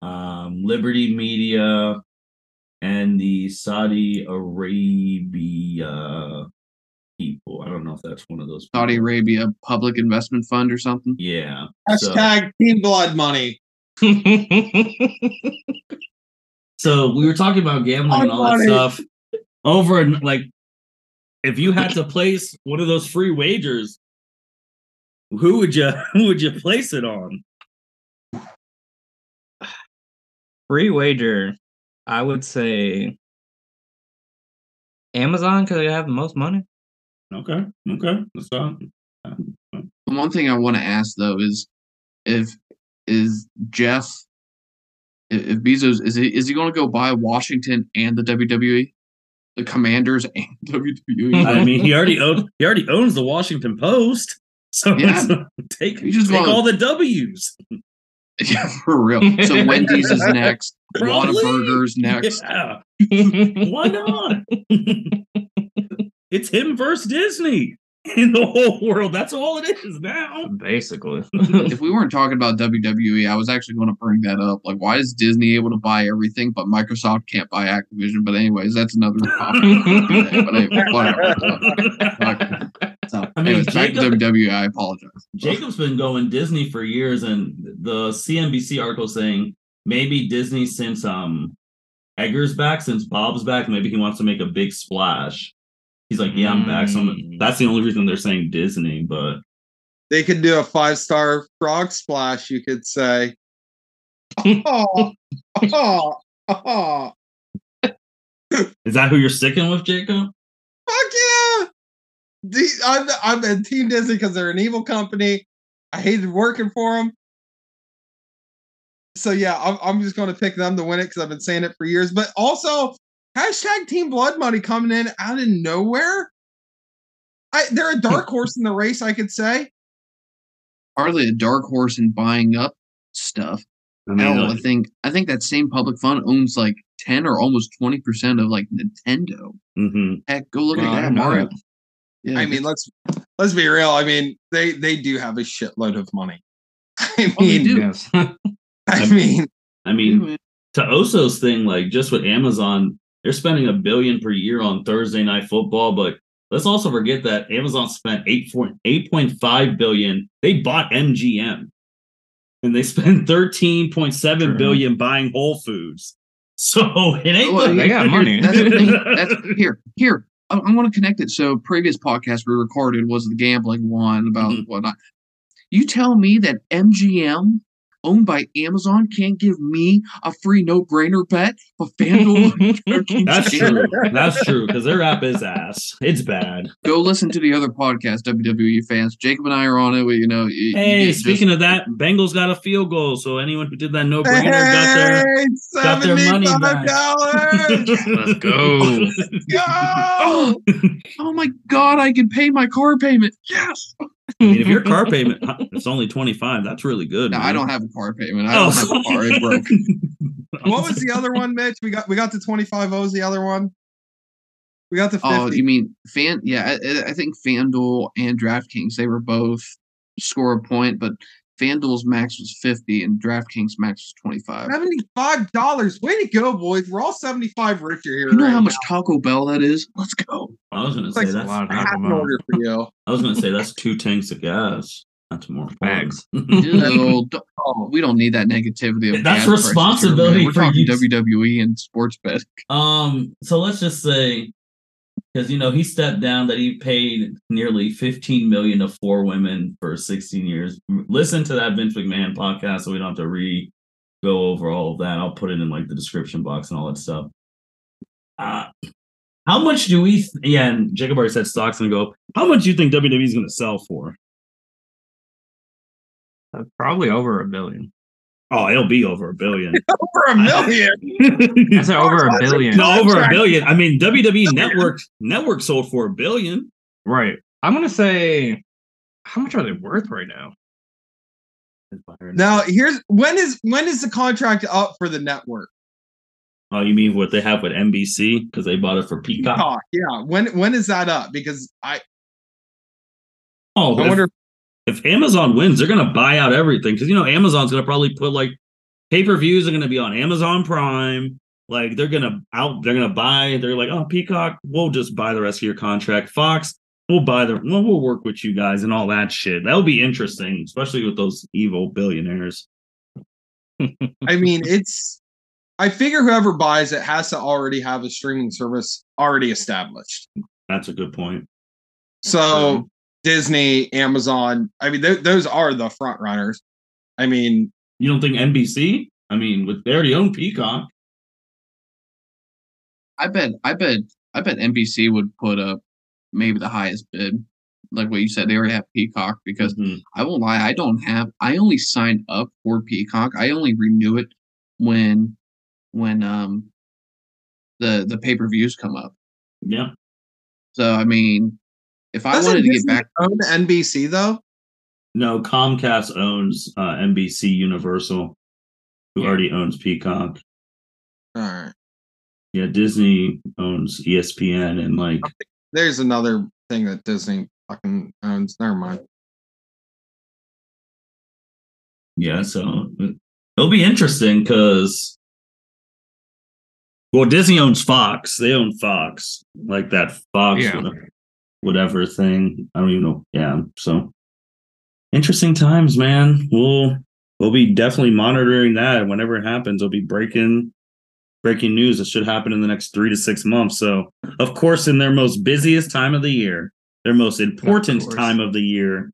um, Liberty Media, and the Saudi Arabia people. I don't know if that's one of those. Saudi. Arabia Public Investment Fund or something. Yeah. So, Hashtag Team Blood Money. (laughs) so we were talking about gambling and all that stuff. Over and like, if you had to place one of those free wagers, who would you (laughs) who would you place it on? Free wager, I would say Amazon because they have the most money. Okay. Okay. That's all. The one thing I want to ask though is if is Jeff if Bezos is he is he going to go buy Washington and the WWE, the Commanders and (laughs) WWE? I mean, he already owns he already owns the Washington Post. So Yeah. (laughs) take just take wanna- all the W's. (laughs) Yeah, for real. So Wendy's is next. Probably. Whataburger's next. Yeah. Why not? It's him versus Disney (laughs) in the whole world. That's all it is now. Basically. (laughs) (laughs) If we weren't talking about WWE, I was actually going to bring that up. Like, why is Disney able to buy everything, but Microsoft can't buy Activision? But anyways, that's another topic. today, but anyway, whatever. So, I mean, anyways, back to Jacob- WWE. I apologize. Jacob's been going Disney for years, and the CNBC article saying maybe Disney since um Iger's back, since Bob's back, maybe he wants to make a big splash. He's like, yeah, I'm back. So I'm- Mm. that's the only reason they're saying Disney, but They could do a five star frog splash, you could say. Oh, oh, oh. is that who you're sticking with, Jacob? Fuck yeah! D- I'm, I'm in Team Disney because they're an evil company. I hated working for them. So yeah, I'm, I'm just going to pick them to win it because I've been saying it for years. But also, hashtag Team Blood Money coming in out of nowhere. I, they're a dark horse in the race, I could say. Hardly a dark horse in buying up stuff. I mean, Hell, I think I think that same public fund owns like ten or almost twenty percent of like Nintendo. mhm. Heck, go look Well, at that, Mario. Yeah, I mean, let's let's be real. I mean, they they do have a shitload of money. (laughs) I Oh, they mean, do. Yes. (laughs) I mean, I mean, to Oso's thing, like just with Amazon, they're spending a billion per year on Thursday night football, but let's also forget that Amazon spent eight point eight point five billion. They bought MGM. And they spent thirteen point seven True. billion buying Whole Foods. (laughs) So it ain't Well, the- they got money. (laughs) That's. That's here. Here, I, I want to connect it. So, previous podcast we recorded was the gambling one about Mhm. whatnot. You tell me that MGM, owned by Amazon, can't give me a free no-brainer bet but FanDuel? (laughs) That's true. That's true because their app is ass. It's bad. Go listen to the other podcast, WWE fans. Jacob and I are on it. We, you know. you- you Hey, just- speaking of that, Bengals got a field goal, so anyone who did that no brainer got their got their money back. $75. (laughs) Let's go. Go! (gasps) Oh, oh my god, I can pay my car payment. Yes. I mean, if your car (laughs) payment it's only twenty five, that's really good. No, man. I don't have a car payment. I Oh, don't have a car. It broke. (laughs) What was the other one, Mitch? We got we got the 25 O's the other one. We got the 50. Oh, you mean fan? Yeah, I, I think FanDuel and DraftKings they were both score a point, but FanDuel's max was fifty and DraftKings max was twenty five. $75. Way to go, boys. We're all 75 richer here. You know right how much now. Taco Bell that is? Let's go. I was gonna say like that's a lot of I an order for you. I was gonna say that's two tanks of gas. That's more Facts. Ew, d- oh, we don't need that negativity. Of That's gas prices here, responsibility We're for talking you. WWE and sports bet. Um, so let's just say, because you know he stepped down, that he paid nearly fifteen million to four women for sixteen years. Listen to that Vince McMahon podcast, so we don't have to re go over all of that. I'll put it in like the description box and all that stuff. Uh, how much do we? Th- yeah, and Jacob already said stocks gonna go. up. How much do you think WWE is gonna sell for? Uh, Probably over a billion. Oh, it'll be over a billion. (laughs) over a million. I said over a billion. no, over a billion. I mean, WWE Network Network sold for a billion. Right. I'm gonna say, how much are they worth right now? Now here's when is when is the contract up for the network? Oh, you mean what they have with NBC because they bought it for Peacock? Peacock, yeah. When when is that up? Because I Oh, I if, wonder if Amazon wins, they're gonna buy out everything because you know Amazon's gonna probably put like pay per views are gonna be on Amazon Prime. Like they're gonna out, they're gonna buy. They're like, oh, Peacock, we'll just buy the rest of your contract. Fox, we'll buy the, well, we'll work with you guys and all that shit. That'll be interesting, especially with those evil billionaires. I mean it's I figure whoever buys it has to already have a streaming service already established. That's a good point. So Disney, Amazon, I mean th- those are the front runners. I mean, You don't think NBC? I mean, with they already own Peacock. I bet. I bet. I bet NBC would put up maybe the highest bid. Like what you said, they already have Peacock because Mhm. I won't lie, I don't have. I only sign up for Peacock. I only renew it when when um the the pay per views come up. Yeah. So I mean, if I doesn't wanted to get back, own NBC though. No, Comcast owns uh, NBC Universal, who Yeah. already owns Peacock. All right. Yeah, Disney owns ESPN and like There's another thing that Disney fucking owns. Never mind. yeah, so it'll be interesting because well, Disney owns Fox. They own Fox, like that Fox Yeah. whatever, whatever thing. I don't even know. Yeah, so interesting times, man. We'll we'll be definitely monitoring that. Whenever it happens, it'll be breaking breaking news. It should happen in the next three to six months. So, of course, in their most busiest time of the year, their most important course. time of the year,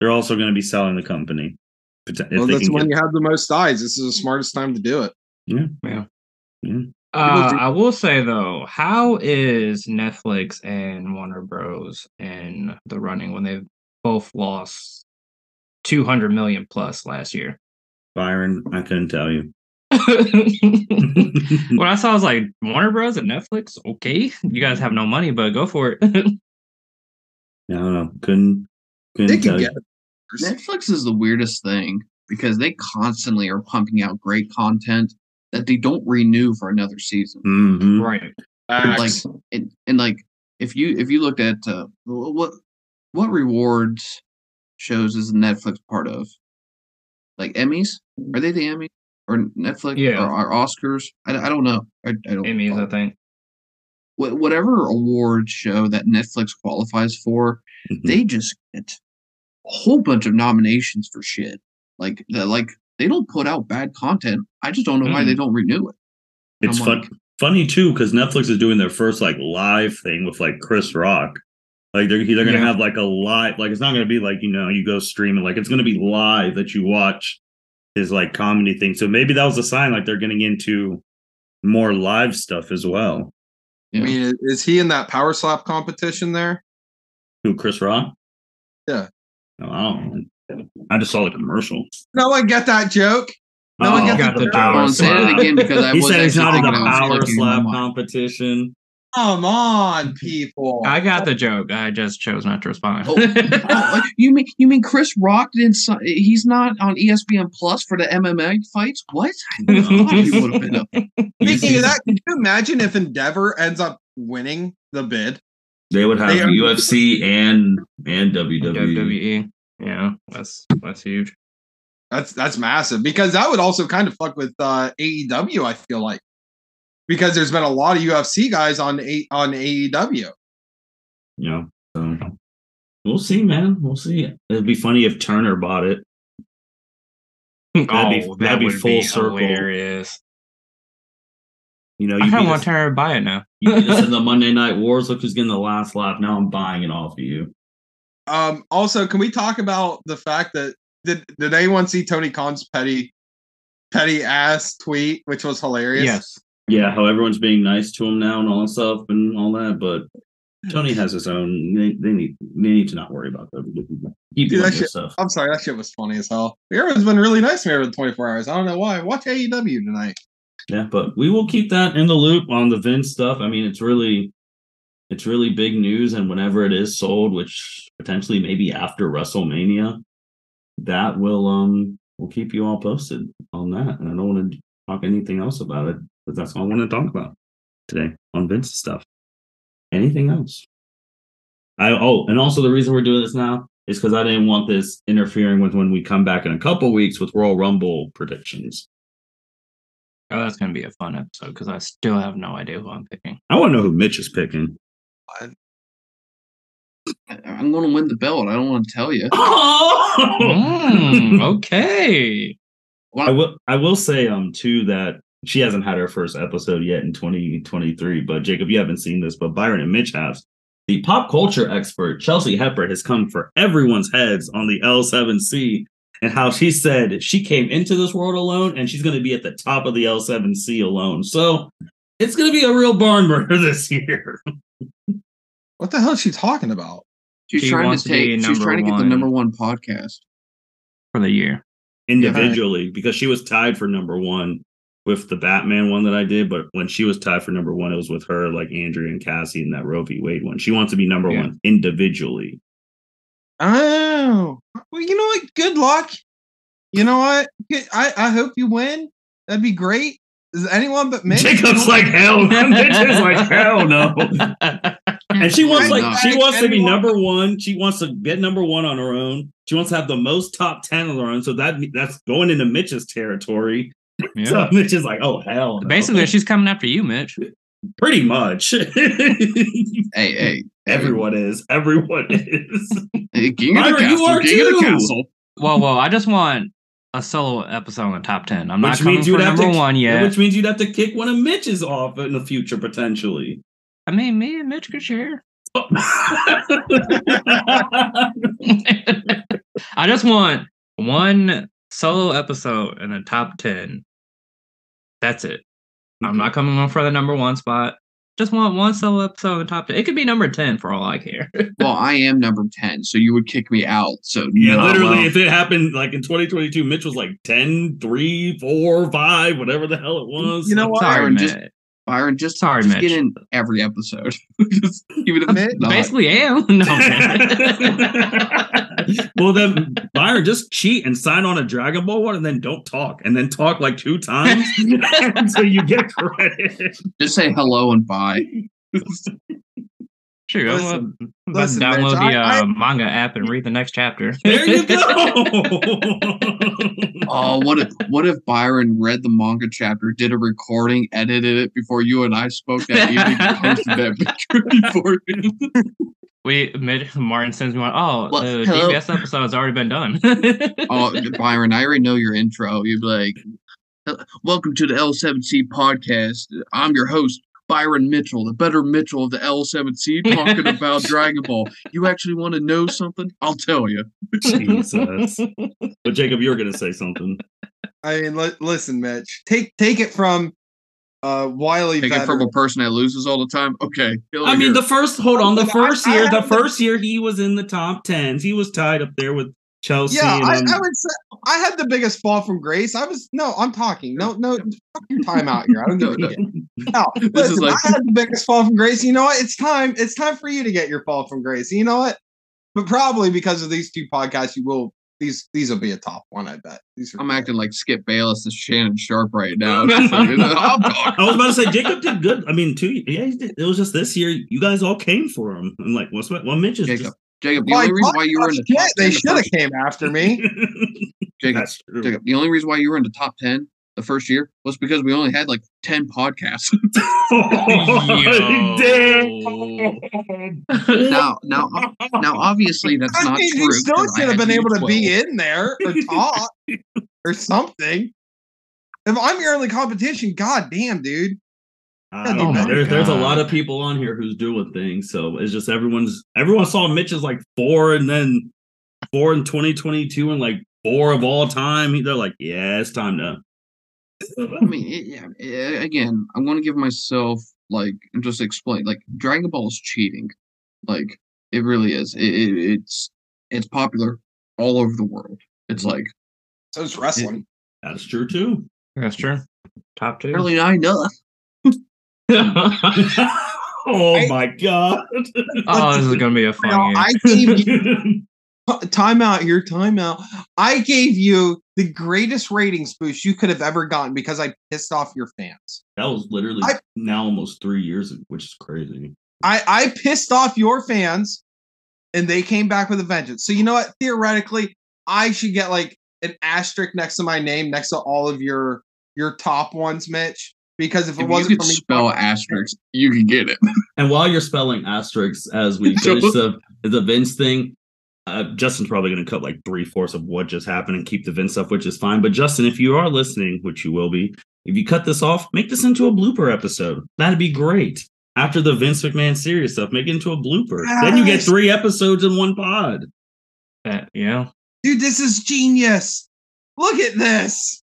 they're also going to be selling the company. Well, that's when get- you have the most eyes. This is the smartest time to do it. Yeah. Yeah. Uh, I will say though, how is Netflix and Warner Bros. in the running when they've both lost two hundred million plus last year? Byron, I couldn't tell you. (laughs) when I saw, I was like, Warner Bros. and Netflix. Okay, you guys have no money, but go for it. (laughs) I don't know. Couldn't couldn't can tell you. it. Netflix is the weirdest thing because they constantly are pumping out great content that they don't renew for another season. Mhm. right. like and, and like if you if you looked at uh, what what rewards shows is Netflix part of? Like Emmys? Are they the Emmys or Netflix? Yeah. Or, or Oscars? I, I don't know. I, I don't. Emmys, I think. Wh- whatever award show that Netflix qualifies for, Mhm. they just get a whole bunch of nominations for shit. Like the, like they don't put out bad content. I just don't know why they don't renew it. It's fun, like- funny too because Netflix is doing their first like live thing with like Chris Rock. Like they're they're gonna Yeah. have like a live like it's not gonna be like you know you go streaming like it's gonna be live that you watch his like comedy thing. So maybe that was a sign like they're getting into more live stuff as well. I mean, is- is he in that power slap competition there? Who Chris Rock? Yeah. No, I don't. I just saw the commercial. No one get that joke. No one Oh, gets got the joke. power Go on, say it again because I (laughs) he was said he's not in the thinking I was power looking slap competition. Come on, people. I got the joke. I just chose not to respond. Oh, oh, (laughs) you mean you mean Chris Rock didn't? He's not on ESPN Plus for the MMA fights. What? I (laughs) thought he would have been up. Speaking of that, can you imagine if Endeavor ends up winning the bid? They would have They are- UFC and and WWE. WWE. Yeah, that's that's huge. That's that's massive because that would also kind of fuck with uh, AEW. I feel like because there's been a lot of UFC guys on a- on AEW. You know, so we'll see, man. We'll see. It'd be funny if Turner bought it. That'd be- oh, that'd that be full be circle. hilarious. You know, I you kind beat of want Turner to buy it now. you beat us in the (laughs) Monday Night Wars. Look who's getting the last laugh. Now I'm buying it off of you. Um, also, can we talk about the fact that did did anyone see Tony Khan's petty petty ass tweet, which was hilarious? yes. Yeah, how everyone's being nice to him now and all that stuff and all that, but Tony has his own. They, they need they need to not worry about that. Keep Dude, doing shit- stuff. I'm sorry, that shit was funny as hell. Everyone's been really nice to me over the 24 hours. I don't know why. Watch AEW tonight. Yeah, but we will keep that in the loop on the Vince stuff. I mean, it's really it's really big news and whenever it is sold, which potentially maybe after WrestleMania, that will um we'll keep you all posted on that. And I don't want to talk anything else about it, but that's all I want to talk about today on Vince's stuff. Anything else? I oh, and also the reason we're doing this now is because I didn't want this interfering with when we come back in a couple weeks with Royal Rumble predictions. Oh, that's gonna be a fun episode because I still have no idea who I'm picking. I want to know who Mitch is picking. I- I'm going to win the belt. I don't want to tell you. Mm, (laughs) okay. I will. I will say, um, too, that she hasn't had her first episode yet in 2023. But Jacob, you haven't seen this, but Byron and Mitch have. The pop culture expert Chelsea Hepper has come for everyone's heads on the L7C and how she said she came into this world alone and she's going to be at the top of the L7C alone. So it's going to be a real barn burner (laughs) this year. What the hell is she talking about? She's She trying wants to to be take. She's number trying to get the one. number one podcast. For the year. individually because she was tied for number one with the Batman one that I did. But when she was tied for number one, it was with her, like Andrea and Cassie, and that Roe v. Wade one. She wants to be number Yeah. one individually. Oh, well, you know what? Good luck. You know what? I, I hope you win. That'd be great. Is anyone but me? Jacob's like hell. no. (laughs) Mitch is like hell no. (laughs) And she wants like not? she wants to be number one. She wants to get number one on her own. She wants to have the most top ten on her own. So that that's going into Mitch's territory. (laughs) yeah. So Mitch is like, oh hell, no. Basically, she's coming after you, Mitch. pretty much. Hey, hey, Everyone is. Everyone is. hey, king of the Byron, you castle, are king of the castle. Well, well, I just want a solo episode in the top ten. I'm not Which coming means for you'd have number to, one yet. Which means you'd have to kick one of Mitch's off in the future potentially. I mean, me and Mitch could share. (laughs) I just want one solo episode in the top ten. That's it. I'm not coming on for the number one spot. Just want one solo episode in the top ten. It could be number ten for all I care. (laughs) Well, I am number 10, so you would kick me out. So, Yeah, no. literally, well. if it happened like in 2022, Mitch was like 10, 3, 4, 5, whatever the hell it was. You know what? Sorry, Byron, Mitch. just- Byron, just, Sorry, just Mitch. get in every episode. (laughs) just, even if Mitch, it's not. Basically, am. (laughs) No, (laughs) well, then Byron just cheat and sign on a Dragon Ball one, and then don't talk, and then talk like two times until you get credit. just say hello and bye. Sure, I'm Listen, I'm about to listen, download Mitch, the I- uh, I- manga app and read the next chapter. (laughs) There you go. Oh, (laughs) what if what if Byron read the manga chapter, did a recording, edited it before you and I spoke that evening, posted that (laughs) picture before? We Mitch Martin sends me one. Oh, Well, the hello. DBS episode has already been done. Oh, Byron, I already know your intro. You'd be like, "Uh, "Welcome to the L7C podcast. I'm your host, Byron Mitchell, the better Mitchell of the L7C, (laughs) talking about Dragon Ball. You actually want to know something? I'll tell you." Jesus. (laughs) But Jacob, you're gonna say something. I mean, li- listen, Mitch. Take take it from uh Wiley. Take it from a person that loses all the time. Okay, I mean, the first hold on, the first I year, the have the- first year he was in the top tens. He was tied up there with Chelsea. yeah, and, I, um, I would say I had the biggest fall from grace. I was no, I'm talking. No, no, fuck your time out here. I don't give a (laughs) No, shit. No, is listen, like- I had the biggest fall from grace. You know what? It's time. It's time for you to get your fall from grace. You know what? But probably because of these two podcasts, you will. These these will be a top one. I bet. These are I'm acting like Skip Bayless and Shannon Sharpe right now. (laughs) Like, (laughs) I'm talking. I was about to say Jacob did good. I mean, two. Yeah, he did. It was just this year. You guys all came for him, I'm like, what's well, Mitch is Jacob, Jacob, the Why- only reason why you were in the shit, top they 10 the should have first- came after me. (laughs) Jacob, That's true. Jacob, the only reason why you were in the top 10 the first year was because we only had like 10 podcasts. Damn. (laughs) (laughs) now, now, now, obviously that's I not mean, true. you still should have been you able to 12. be in there or talk or something. If I'm your only competition, god damn, dude. I don't Oh know. my There's there's a lot of people on here who's doing things. So it's just everyone's everyone saw Mitch is like four and then four in 2022 and like four of all time. They're like, yeah, it's time to. I mean, it, yeah, eh, again, I'm going to give myself like and just explain like Dragon Ball is cheating. Like it really is. It, it, it's it's popular all over the world. It's like So it's wrestling. That's true too. That's true. Top two. really not enough. (laughs) oh my god. (laughs) oh, this is gonna be a fun know. I gave you (laughs) time out here, time out. I gave you the greatest ratings boost you could have ever gotten because I pissed off your fans. that was literally I- now almost three years, which is crazy. I, I pissed off your fans and they came back with a vengeance. So you know what? Theoretically, I should get like an asterisk next to my name next to all of your your top ones, Mitch. Because if it If you wasn't could for me, spell asterisk, you can get it. (laughs) And while you're spelling asterisks as we (laughs) finish the the Vince thing, uh, Justin's probably going to cut like three fourths of what just happened and keep the Vince stuff, which is fine. But Justin, if you are listening, which you will be, if you cut this off, make this into a blooper episode. That'd be great. After the Vince McMahon serious stuff, make it into a blooper. Then you get three episodes in one pod. That- yeah. dude, this is genius. Look at this.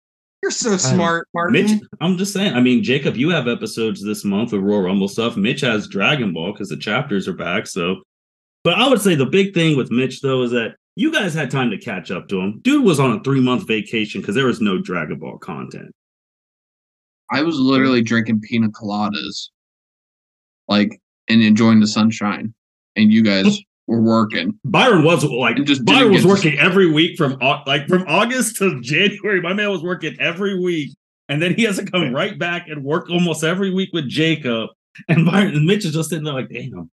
You're so smart, Martin. Mitch, I'm just saying. I mean, Jacob, you have episodes this month of Royal Rumble stuff. Mitch has Dragon Ball because the chapters are back. So, but I would say the big thing with Mitch though is that you guys had time to catch up to him. Dude was on a three month vacation because there was no Dragon Ball content. I was literally drinking pina coladas, like, and enjoying the sunshine. And you guys (laughs) were working. Byron was like And just Byron was get to- working every week from like from August to January. My man was working every week, and then he has to come right back and work almost every week with Jacob. And Byron and Mitch is just sitting there like, damn,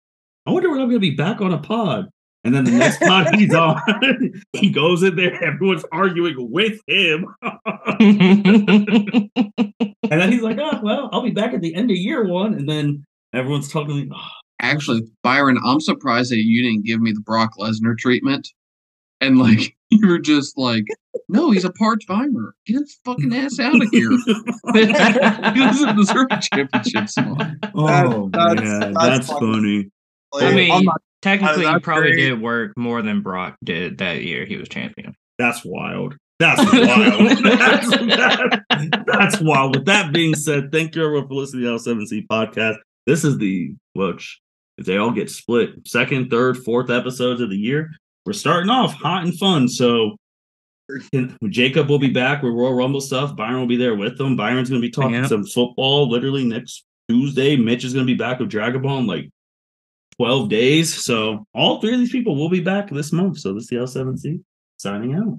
I wonder when I'm gonna be back on a pod. And then the next pod (laughs) he's on, (laughs) he goes in there, everyone's arguing with him. (laughs) And then he's like, oh, well, I'll be back at the end of year one. And then everyone's talking, oh, Actually, Byron, I'm surprised that you didn't give me the Brock Lesnar treatment. And like (laughs) you were just like, no, he's a part timer. Get his fucking ass (laughs) out of here. he doesn't deserve a championship spot. oh that's- man, that's that's funny. funny. I mean, not- technically, he probably very- did work more than Brock did that year he was champion. That's wild. That's wild. (laughs) that's, that- that's wild. With that being said, thank you everyone for listening to the L7C podcast. This is the which if they all get split, second, third, fourth episodes of the year. We're starting off hot and fun. So Jacob will be back with Royal Rumble stuff. Byron will be there with them. Byron's gonna be talking Yep. some football literally next Tuesday. Mitch is gonna be back with Dragon Ball in like 12 days. So all three of these people will be back this month. So this is the L7C signing out.